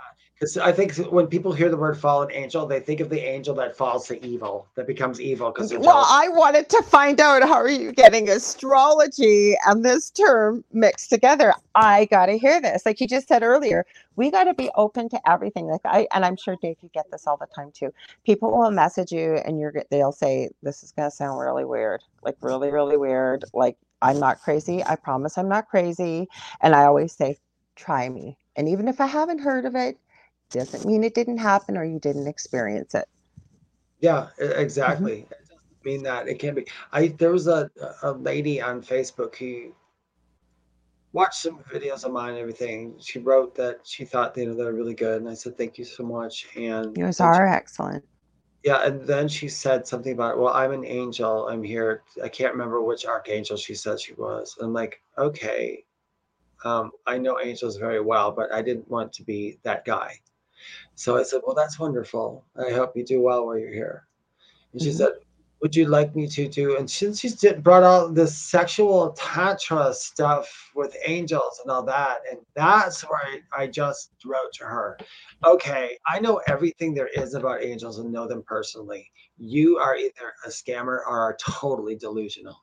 I think when people hear the word fallen angel, they think of the angel that falls to evil, that becomes evil. Because well, I wanted to find out how are you getting astrology and this term mixed together. I got to hear this. Like you just said earlier, we got to be open to everything. Like I, and I'm sure Dave, you get this all the time too. People will message you, and you're they'll say, "This is gonna sound really weird, like really, really weird. Like I'm not crazy. I promise I'm not crazy." And I always say, "Try me." And even if I haven't heard of it, doesn't mean it didn't happen or you didn't experience it. Yeah, exactly. Mm-hmm. It doesn't mean that it can be. I there was a a lady on Facebook who watched some videos of mine and everything. She wrote that she thought you know they were really good, and I said thank you so much. And yours are she, excellent. Yeah, and then she said something about, well, I'm an angel. I'm here. I can't remember which archangel she said she was. I'm like, okay, um, I know angels very well, but I didn't want to be that guy. So I said, Well, that's wonderful. I hope you do well while you're here. And she mm-hmm. said, Would you like me to do? And since she's did, brought out this sexual tantra stuff with angels and all that. And that's where I, I just wrote to her, Okay, I know everything there is about angels and know them personally. You are either a scammer or are totally delusional.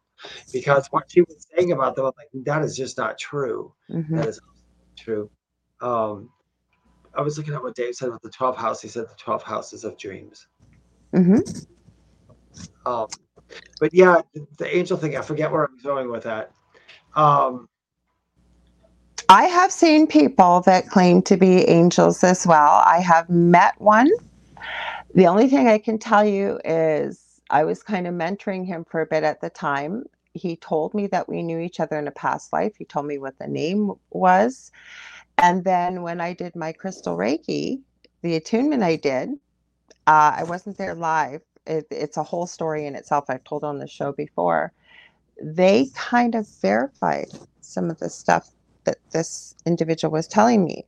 Because what she was saying about them, I'm like, that is just not true. Mm-hmm. That is true. Um, I was looking at what Dave said about the 12 house. He said the 12 houses of dreams. Mm-hmm. Um, but yeah, the angel thing, I forget where I'm going with that. Um, I have seen people that claim to be angels as well. I have met one. The only thing I can tell you is I was kind of mentoring him for a bit at the time. He told me that we knew each other in a past life. He told me what the name was. And then when I did my crystal Reiki, the attunement I did, uh, I wasn't there live. It, it's a whole story in itself. I've told on the show before. They kind of verified some of the stuff that this individual was telling me.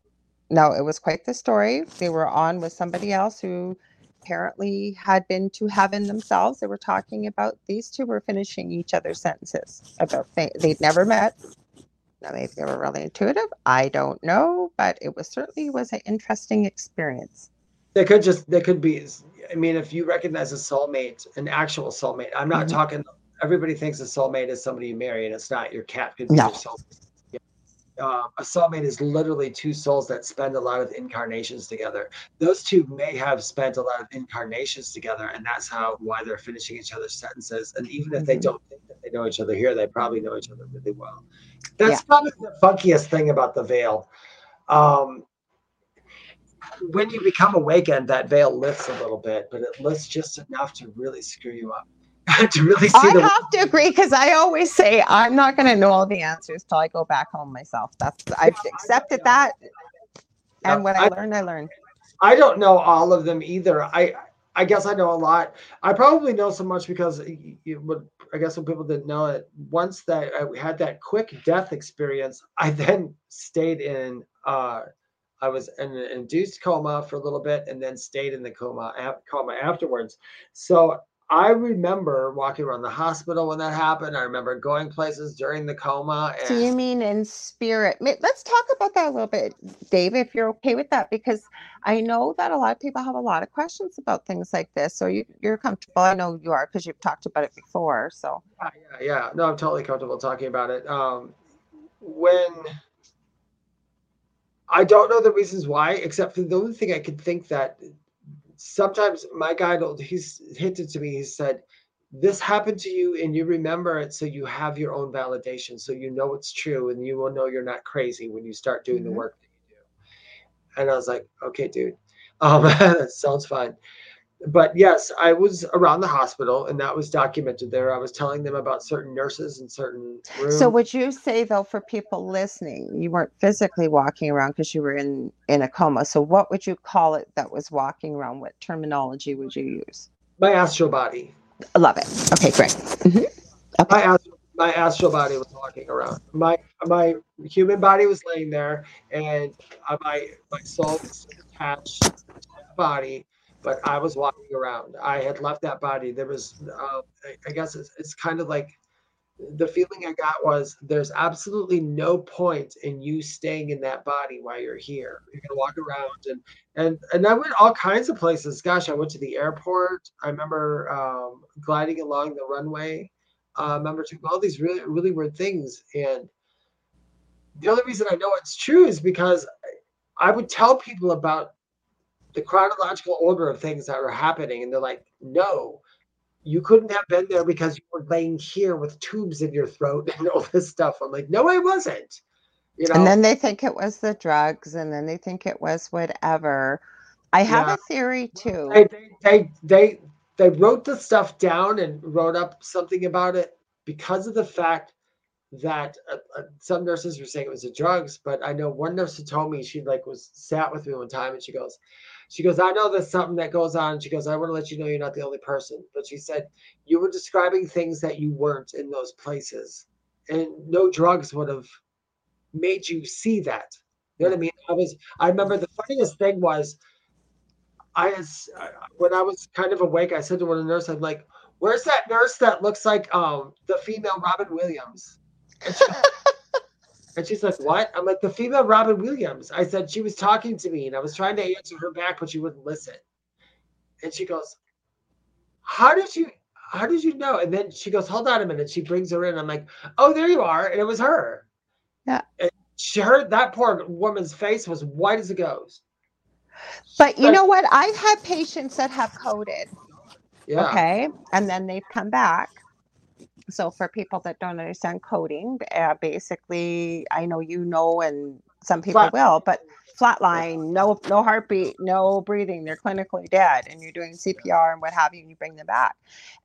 Now, it was quite the story. They were on with somebody else who apparently had been to heaven themselves. They were talking about these two were finishing each other's sentences about they'd never met. Now, maybe they were really intuitive. I don't know, but it was certainly was an interesting experience. They could just they could be. I mean, if you recognize a soulmate, an actual soulmate. I'm not mm-hmm. talking. Everybody thinks a soulmate is somebody you marry, and it's not. Your cat could be no. your soulmate. Uh, a soulmate is literally two souls that spend a lot of incarnations together. Those two may have spent a lot of incarnations together, and that's how why they're finishing each other's sentences. And even if they mm-hmm. don't think that they know each other here, they probably know each other really well. That's yeah. probably the funkiest thing about the veil. Um, when you become awakened, that veil lifts a little bit, but it lifts just enough to really screw you up. To really see I the- have to agree because I always say I'm not going to know all the answers till I go back home myself. That's I've accepted that, and when I, I learn, I learn. I don't know all of them either. I I guess I know a lot. I probably know so much because you would. I guess some people didn't know it. Once that I had that quick death experience, I then stayed in. Uh, I was in an induced coma for a little bit, and then stayed in the coma coma afterwards. So I remember walking around the hospital when that happened. I remember going places during the coma. And... So you mean in spirit? Let's talk about that a little bit, Dave, if you're okay with that, because I know that a lot of people have a lot of questions about things like this. So you, you're comfortable. I know you are because you've talked about it before. So yeah, yeah, yeah. No, I'm totally comfortable talking about it. Um, when I don't know the reasons why, except for the only thing I could think that sometimes my guide he's hinted to me he said this happened to you and you remember it so you have your own validation so you know it's true and you will know you're not crazy when you start doing mm-hmm. the work that you do. And i was like okay dude. Um, that sounds fine but yes, I was around the hospital and that was documented there. I was telling them about certain nurses and certain rooms. So would you say though for people listening, you weren't physically walking around because you were in in a coma. So what would you call it that was walking around? What terminology would you use? My astral body. I love it. Okay, great. Mm-hmm. Okay. My astral my astral body was walking around. My my human body was laying there, and my my soul was attached to the body, but I was walking around. I had left that body. There was, uh, I, I, guess it's, it's kind of like the feeling I got was there's absolutely no point in you staying in that body while you're here. You're gonna walk around and and and I went all kinds of places. Gosh, I went to the airport. I remember um, gliding along the runway. Uh, I remember doing all these really really weird things. And the only reason I know it's true is because I would tell people about the chronological order of things that were happening, and they're like, "No, you couldn't have been there because you were laying here with tubes in your throat and all this stuff." I'm like, "No, I wasn't." You know? And then they think it was the drugs, and then they think it was whatever. I have yeah. a theory too. They, they, they they they wrote the stuff down and wrote up something about it because of the fact that uh, uh, some nurses were saying it was the drugs, but I know one nurse who told me she like was sat with me one time and she goes, she goes, I know there's something that goes on. She goes, I want to let you know you're not the only person. But she said, you were describing things that you weren't in those places. And no drugs would have made you see that. You know what I mean? I was, I remember the funniest thing was, I when I was kind of awake, I said to one of the nurses, I'm like, where's that nurse that looks like um the female Robin Williams? And she's like, What? I'm like, The female Robin Williams. I said, She was talking to me and I was trying to answer her back, but she wouldn't listen. And she goes, How did you? How did you know? And then she goes, Hold on a minute. She brings her in. I'm like, Oh, there you are. And it was her. Yeah. And she heard that poor woman's face was white as a ghost. But you know what? I've had patients that have coded. Yeah. Okay. And then they've come back so for people that don't understand coding, uh, basically, I know you know, and some people Flat. will, but flatline, no, no heartbeat, no breathing, they're clinically dead, and you're doing CPR and what have you, and you bring them back.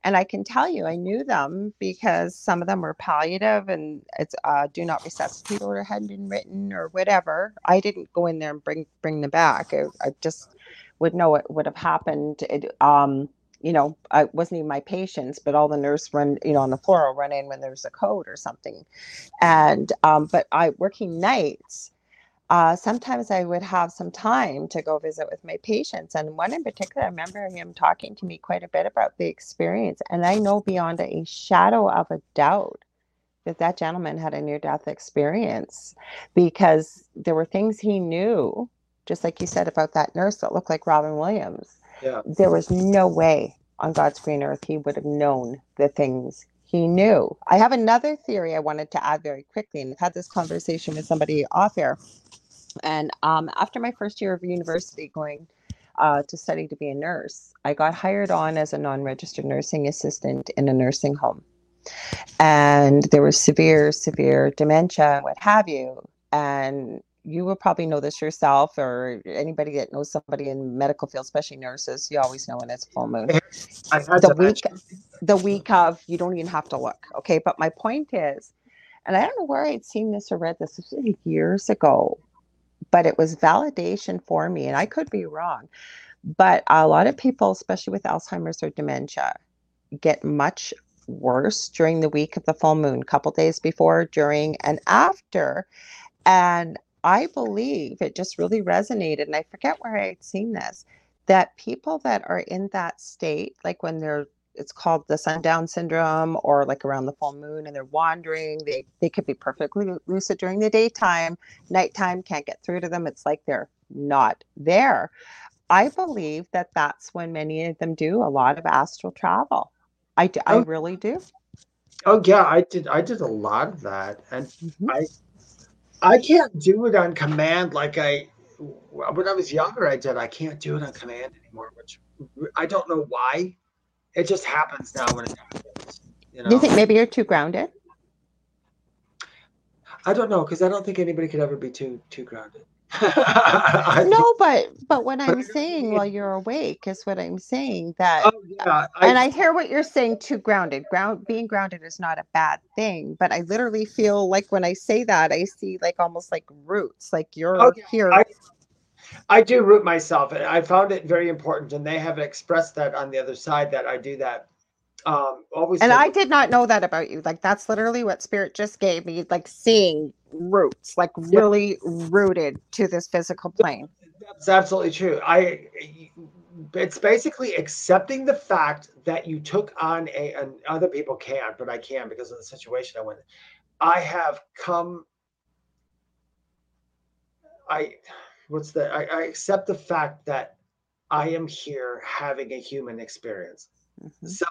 And I can tell you, I knew them because some of them were palliative, and it's uh, do not resuscitate order hadn't been written or whatever. I didn't go in there and bring bring them back. I, I just would know what would have happened. It, um, you know, I wasn't even my patients, but all the nurse run, you know, on the floor will run in when there's a code or something. And, um, but I working nights, uh, sometimes I would have some time to go visit with my patients. And one in particular, I remember him talking to me quite a bit about the experience. And I know beyond a shadow of a doubt that that gentleman had a near death experience because there were things he knew, just like you said about that nurse that looked like Robin Williams There was no way on God's green earth he would have known the things he knew. I have another theory I wanted to add very quickly, and I've had this conversation with somebody off air. And um, after my first year of university, going uh, to study to be a nurse, I got hired on as a non registered nursing assistant in a nursing home. And there was severe, severe dementia, what have you. And you will probably know this yourself or anybody that knows somebody in medical field especially nurses you always know when it's full moon. The week the week of you don't even have to look okay? But my point is and i don't know where i'd seen this or read this, this was years ago but it was validation for me and i could be wrong but a lot of people especially with alzheimer's or dementia get much worse during the week of the full moon couple days before during and after and I believe it just really resonated, and I forget where I had seen this, that people that are in that state, like when they're it's called the sundown syndrome or like around the full moon and they're wandering they they could be perfectly lucid during the daytime nighttime can't get through to them it's like they're not there. I believe that that's when many of them do a lot of astral travel. I do, oh, i really do. Oh yeah i did i did a lot of that and mm-hmm. i I can't do it on command like I when I was younger. I did. I can't do it on command anymore, which I don't know why. It just happens now when it happens. You know? Do you think maybe you're too grounded? I don't know because I don't think anybody could ever be too too grounded. no, but but what I'm saying while you're awake is what I'm saying that oh, yeah, I, and I hear what you're saying too grounded. Ground being grounded is not a bad thing, but I literally feel like when I say that I see like almost like roots, like oh, you're okay, here. I, I do root myself. and I found it very important and they have expressed that on the other side that I do that um always and i did not know that about you like that's literally what spirit just gave me like seeing roots like really rooted to this physical plane that's absolutely true i it's basically accepting the fact that you took on a and other people can't, but I can because of the situation I went. I have come. I what's the I, I accept the fact that I am here having a human experience. Mm-hmm. So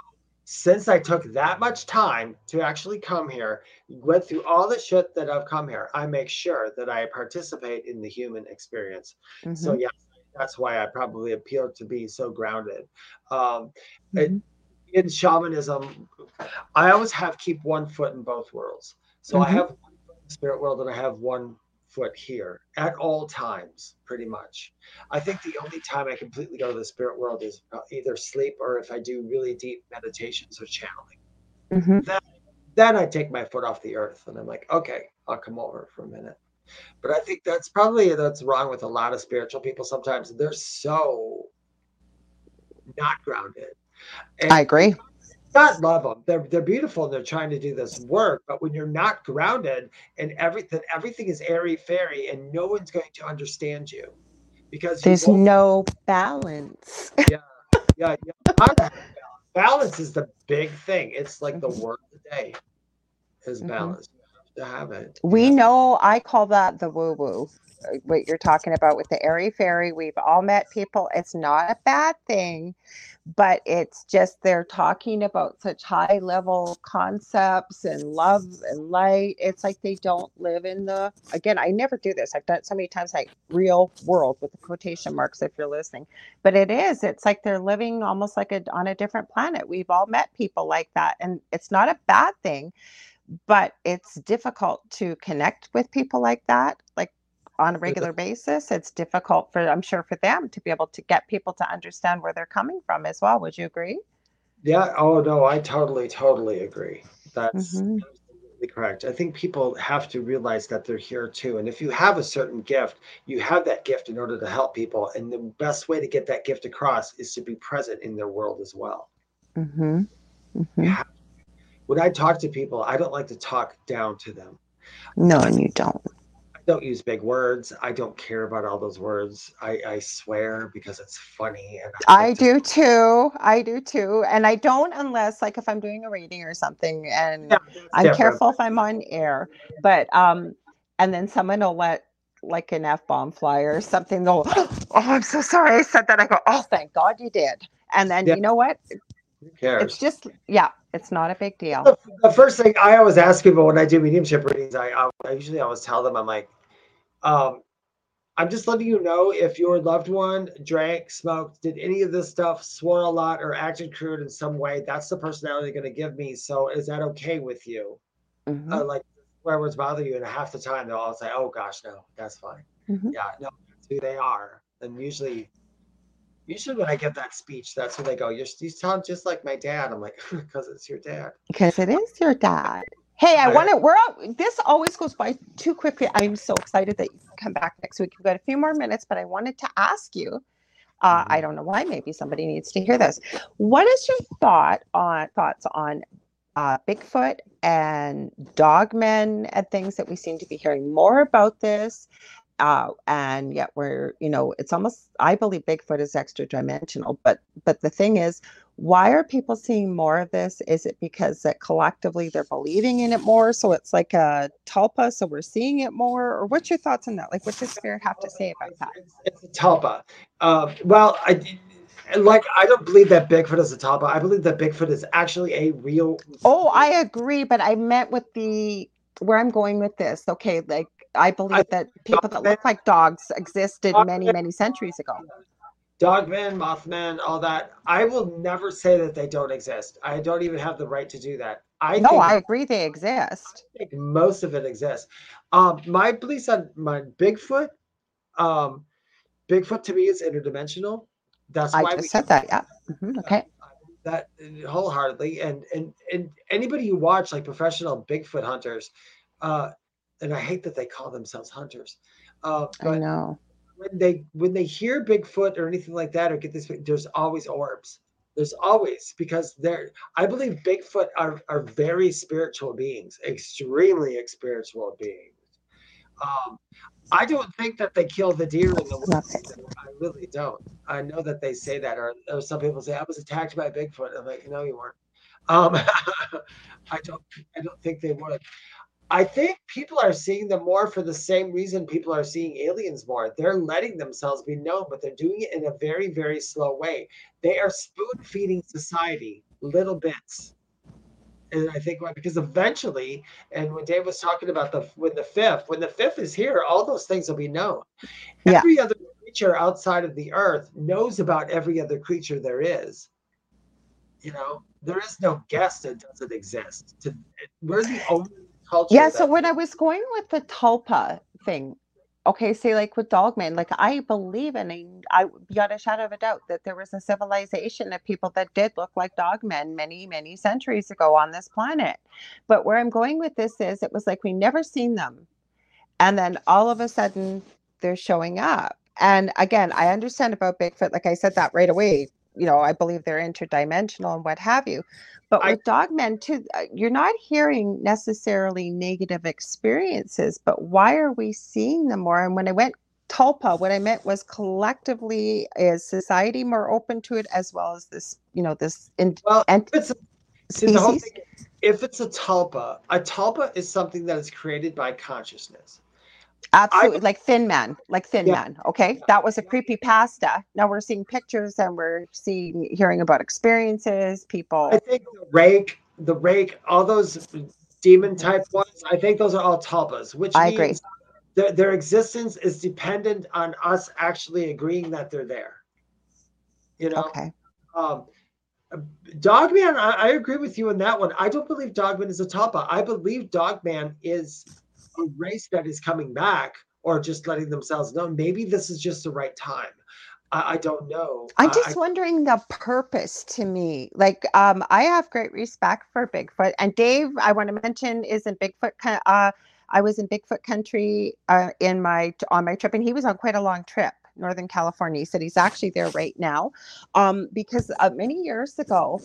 since I took that much time to actually come here, went through all the shit that I've come here, I make sure that I participate in the human experience. Mm-hmm. So yeah, that's why I probably appeal to be so grounded. Um, mm-hmm. it, in shamanism, I always have keep one foot in both worlds. So I mm-hmm. have spirit world and I have one foot here at all times, pretty much. I think the only time I completely go to the spirit world is either sleep or if I do really deep meditations or channeling. Mm-hmm. Then, then I take my foot off the earth and I'm like, okay, I'll come over for a minute. But I think that's probably that's wrong with a lot of spiritual people. Sometimes they're so not grounded. And I agree. God love them. They're they're beautiful and they're trying to do this work. But when you're not grounded and everything everything is airy fairy and no one's going to understand you because there's no balance. yeah, yeah, yeah. balance is the big thing. It's like the mm-hmm. word of the day is mm-hmm. balance. Mm-hmm. To have it. We yeah. know I call that the woo woo uh, what you're talking about with the airy fairy. We've all met people. It's not a bad thing, but it's just they're talking about such high level concepts and love and light. It's like they don't live in the, again, I never do this. I've done it so many times, like real world with the quotation marks if you're listening. But it is, it's like they're living almost like a, on a different planet. We've all met people like that. And it's not a bad thing but it's difficult to connect with people like that like on a regular basis. It's difficult for i'm sure for them to be able to get people to understand where they're coming from as well. Would you agree? Yeah. Oh no i totally totally agree. That's mm-hmm. absolutely correct. I think people have to realize that they're here too and if you have a certain gift you have that gift in order to help people and the best way to get that gift across is to be present in their world as well. Mm-hmm. Mm-hmm. When i talk to people i don't like to talk down to them no and you don't I don't use big words. I don't care about all those words. I, I swear because it's funny. And I, I do too. I do too. And I don't unless like if I'm doing a reading or something and yeah, I'm different. careful if I'm on air. But um and then someone will let like an F bomb fly or something. They'll oh I'm so sorry I said that. I go, Oh thank God you did. And then yeah. you know what? Who cares? It's just yeah, it's not a big deal. The first thing I always ask people when I do mediumship readings, I, I, I usually always tell them, I'm like, um, I'm just letting you know if your loved one drank, smoked, did any of this stuff, swore a lot, or acted crude in some way, that's the personality they're going to give me. So is that okay with you? Mm-hmm. Uh, like where words bother you, and half the time they'll all say, "Oh gosh, no, that's fine." Mm-hmm. Yeah, no, that's who they are. And usually, usually when I give that speech, that's when they go, "You're you sound just like my dad." I'm like, "Because it's your dad." Because it is your dad. Hey, I want to. We're out. This always goes by too quickly. I'm so excited that you come back next week. We've got a few more minutes, but I wanted to ask you. Uh, mm-hmm. I don't know why. Maybe somebody needs to hear this. What is your thought on thoughts on uh, Bigfoot and dogmen and things that we seem to be hearing more about this? Uh, and yet we're you know it's almost i believe bigfoot is extra dimensional but but the thing is why are people seeing more of this is it because that collectively they're believing in it more so it's like a tulpa so we're seeing it more or what's your thoughts on that like what does spirit have to say about that it's, a tulpa uh, well i like I don't believe that Bigfoot is a tulpa. I believe that Bigfoot is actually a real. Oh, I agree, but I meant with the where I'm going with this. Okay, like I believe I, that people that look like dogs existed many, many centuries ago. Dogman, Mothman, all that. I will never say that they don't exist. I don't even have the right to do that. I no, I agree they exist. most of it exists. Um, my beliefs on my Bigfoot, um, Bigfoot to me is interdimensional. That's I why just we said that. Yeah. Mm-hmm. Okay. That wholeheartedly, and and and anybody who watch like professional Bigfoot hunters, uh, and I hate that they call themselves hunters. Uh, I know when they when they hear Bigfoot or anything like that or get this, there's always orbs. There's always because they're. I believe Bigfoot are are very spiritual beings, extremely spiritual beings. Um, I don't think that they kill the deer in the woods. I really don't. I know that they say that, or, or some people say I was attacked by Bigfoot. I'm like, no, you weren't. Um, I don't. I don't think they would. I think people are seeing them more for the same reason people are seeing aliens more. They're letting themselves be known, but they're doing it in a very, very slow way. They are spoon feeding society little bits. And I think because eventually, and when Dave was talking about the when the fifth, when the fifth is here, all those things will be known. Yeah. Every other creature outside of the earth knows about every other creature there is. You know, there is no guest that doesn't exist. we're the only culture. Yeah. So when I was going with the tulpa thing, okay, say like with dogmen, like I believe in, I beyond a shadow of a doubt that there was a civilization of people that did look like dogmen many, many centuries ago on this planet. But where I'm going with this is, it was like we never seen them, and then all of a sudden they're showing up. And again, I understand about Bigfoot. Like I said that right away. You know, I believe they're interdimensional and what have you. But with dogmen too, uh, you're not hearing necessarily negative experiences. But why are we seeing them more? And when I went tulpa, what I meant was collectively is society more open to it as well as this, you know, this in, well, ent- it's see, the whole thing, if it's a tulpa, a tulpa is something that is created by consciousness. Absolutely, I, like Thin Man, like Thin yeah. Man. Okay, that was a creepy pasta. Now we're seeing pictures and we're seeing, hearing about experiences. People. I think the rake, the rake, all those demon type ones. I think those are all tulpas, which I agree. Their, their existence is dependent on us actually agreeing that they're there. You know. Okay. Um, Dogman, I, I agree with you on that one. I don't believe Dogman is a tulpa. I believe Dogman is a race that is coming back or just letting themselves know maybe this is just the right time. I, I don't know. I'm just I, wondering the purpose to me. Like, um, I have great respect for Bigfoot, and Dave, I want to mention, is in Bigfoot. Uh, I was in Bigfoot country uh, in my on my trip, and he was on quite a long trip. Northern California. He said he's actually there right now um, because uh, many years ago,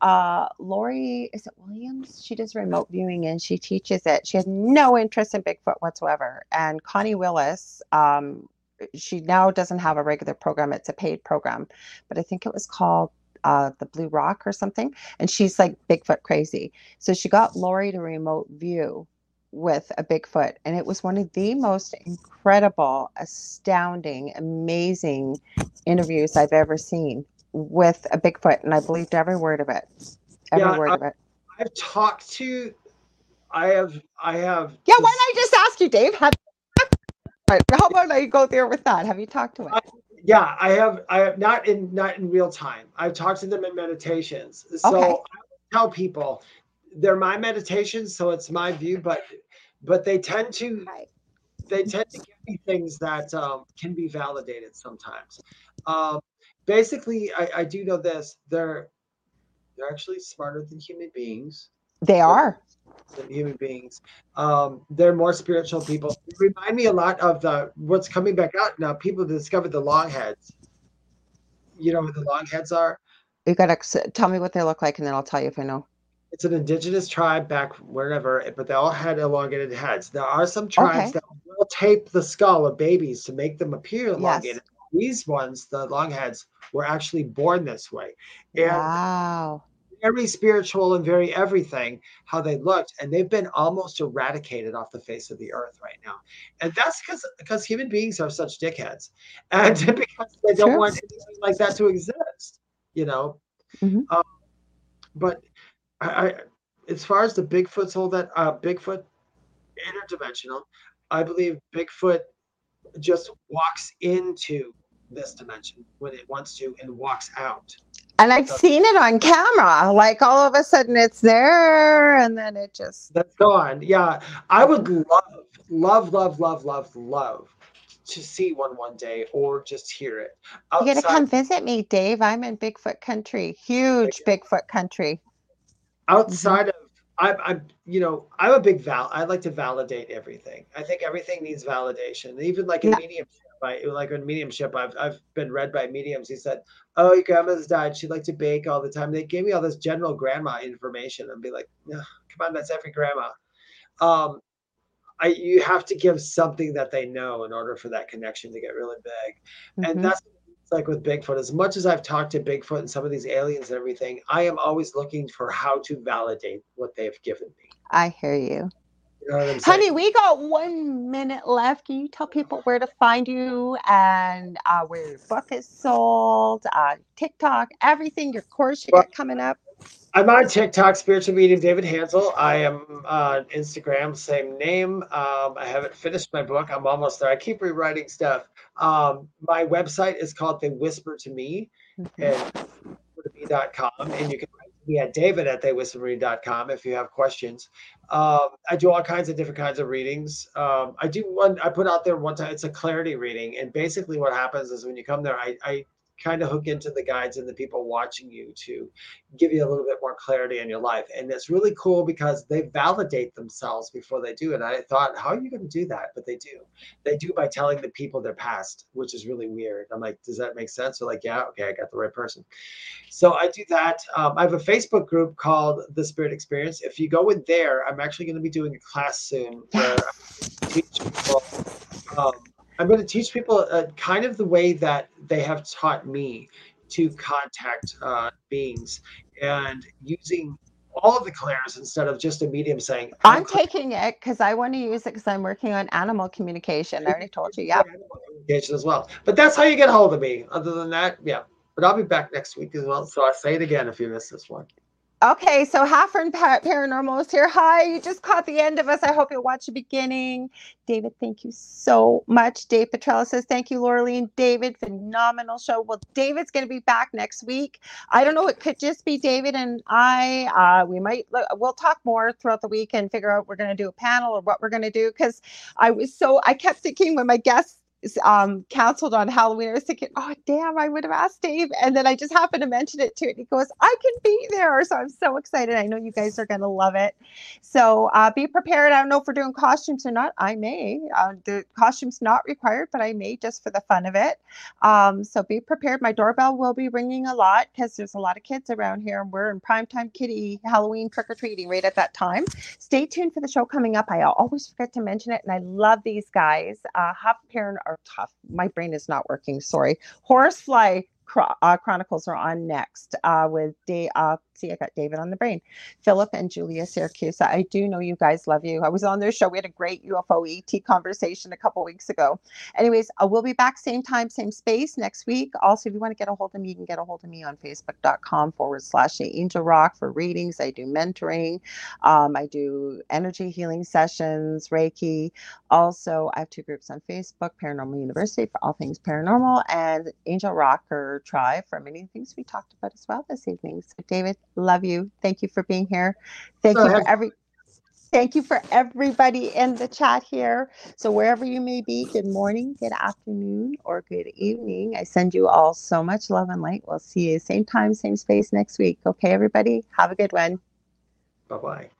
uh, Lori, is it Williams? She does remote viewing and she teaches it. She has no interest in Bigfoot whatsoever. And Connie Willis, um, she now doesn't have a regular program, it's a paid program, but I think it was called uh, the Blue Rock or something. And she's like Bigfoot crazy. So she got Lori to remote view with a Bigfoot. And it was one of the most incredible, astounding, amazing interviews I've ever seen with a Bigfoot, and I believed every word of it. Every yeah, word I, of it. I've talked to. I have. I have. Yeah. Why don't I just ask you, Dave? Have, how about I go there with that? Have you talked to it? I, yeah, I have. I have not in not in real time. I've talked to them in meditations. So okay. I tell people they're my meditations, so it's my view, but but they tend to right. they tend to give me things that um, can be validated sometimes. Um, basically, I, I do know this. They're they're actually smarter than human beings. They are than human beings. Um, they're more spiritual people. They remind me a lot of the what's coming back out now. People discovered the long heads. You know what the long heads are? You gotta tell me what they look like, and then I'll tell you if I know. It's an indigenous tribe back wherever, but they all had elongated heads. There are some tribes okay. that will tape the skull of babies to make them appear elongated. Yes these ones, the longheads, were actually born this way. And wow. Very spiritual and very everything, how they looked, and they've been almost eradicated off the face of the earth right now. And that's because because human beings are such dickheads, and because they don't sure. want anything like that to exist, you know. Mm-hmm. Um, but I, I, as far as the Bigfoot's all that uh, Bigfoot interdimensional, I believe Bigfoot just walks into this dimension when it wants to and walks out. And I've seen it on camera. Like all of a sudden it's there and then it just that's gone. Yeah. I would love, love, love, love, love, love to see one one day or just hear it. Outside, you gotta come visit me, Dave. I'm in Bigfoot country, huge Bigfoot country. Outside mm-hmm. of I'm, I'm, you know, I'm a big val. I like to validate everything. I think everything needs validation. Even like yeah. mediumship, I, like in mediumship, I've, I've been read by mediums. He said, "Oh, your grandma's died. She liked to bake all the time." They gave me all this general grandma information, and be like, "Come on, that's every grandma." Um, I, you have to give something that they know in order for that connection to get really big, mm-hmm. and that's like with Bigfoot. As much as I've talked to Bigfoot and some of these aliens and everything, I am always looking for how to validate what they've given me. I hear you. Know Honey, we got one minute left. Can you tell people where to find you and uh, where your book is sold, uh, TikTok, everything, your course you got coming up? I'm on TikTok, Spiritual Medium David Hansel. I am on Instagram, same name. Um, I haven't finished my book. I'm almost there. I keep rewriting stuff. Um, my website is called They Whisper to Me, mm-hmm. and me.com, and you can write me at david at theywhisperme.com if you have questions. Um, I do all kinds of different kinds of readings. Um, I do one, I put out there one time, it's a clarity reading. And basically, what happens is when you come there, I, I kind of hook into the guides and the people watching you to give you a little bit more clarity in your life. And it's really cool because they validate themselves before they do it. I thought, how are you going to do that? But they do. They do by telling the people their past, which is really weird. I'm like, does that make sense? They're like, yeah, okay, I got the right person. So I do that. Um, I have a Facebook group called The Spirit Experience. If you go in there, I'm actually going to be doing a class soon where I teach people. Um, I'm going to teach people uh, kind of the way that they have taught me to contact uh, beings and using all of the clairs instead of just a medium saying i'm, I'm taking it because i want to use it because i'm working on animal communication. I already told you yeah. Communication as well. But that's how you get a hold of me. Other than that yeah. But i'll be back next week as well so i'll say it again if you miss this one Okay, so Halfern Paranormal is here. Hi, you just caught the end of us. I hope you watch the beginning. David, thank you so much. Dave Petrella says, thank you, Laureline. David, phenomenal show. Well, David's going to be back next week. I don't know. It could just be David and I. Uh, we might, we'll talk more throughout the week and figure out we're going to do a panel or what we're going to do. Because I was so, I kept thinking when my guests um counseled on Halloween. I was thinking, oh damn, I would have asked Dave. And then I just happened to mention it to it. He goes, I can be there. So I'm so excited. I know you guys are gonna love it. So uh, be prepared. I don't know if we're doing costumes or not. I may. Uh, the costumes not required, but I may just for the fun of it. Um, so be prepared. My doorbell will be ringing a lot because there's a lot of kids around here and we're in primetime kitty Halloween trick or treating right at that time. Stay tuned for the show coming up. I always forget to mention it, and I love these guys. Uh, Huff Parent are tough. My brain is not working. Sorry. Horsefly uh, Chronicles are on next uh, with Dave. Uh, see, I got David on the brain. Philip and Julia Syracuse. I do know you guys love you. I was on their show. We had a great UFO ET conversation a couple weeks ago. Anyways, uh, we'll be back same time, same space next week. Also, if you want to get a hold of me, you can get a hold of me on facebook.com forward slash Angel Rock for readings. I do mentoring. Um, I do energy healing sessions, Reiki. Also, I have two groups on Facebook, Paranormal University for all things paranormal and Angel Rocker Tribe for many things we talked about as well this evening. So, David, Love you. Thank you for being here. Thank you for every thank you for everybody in the chat here. So wherever you may be, good morning, good afternoon, or good evening. I send you all so much love and light. We'll see you same time, same space next week. Okay, everybody, have a good one. Bye bye.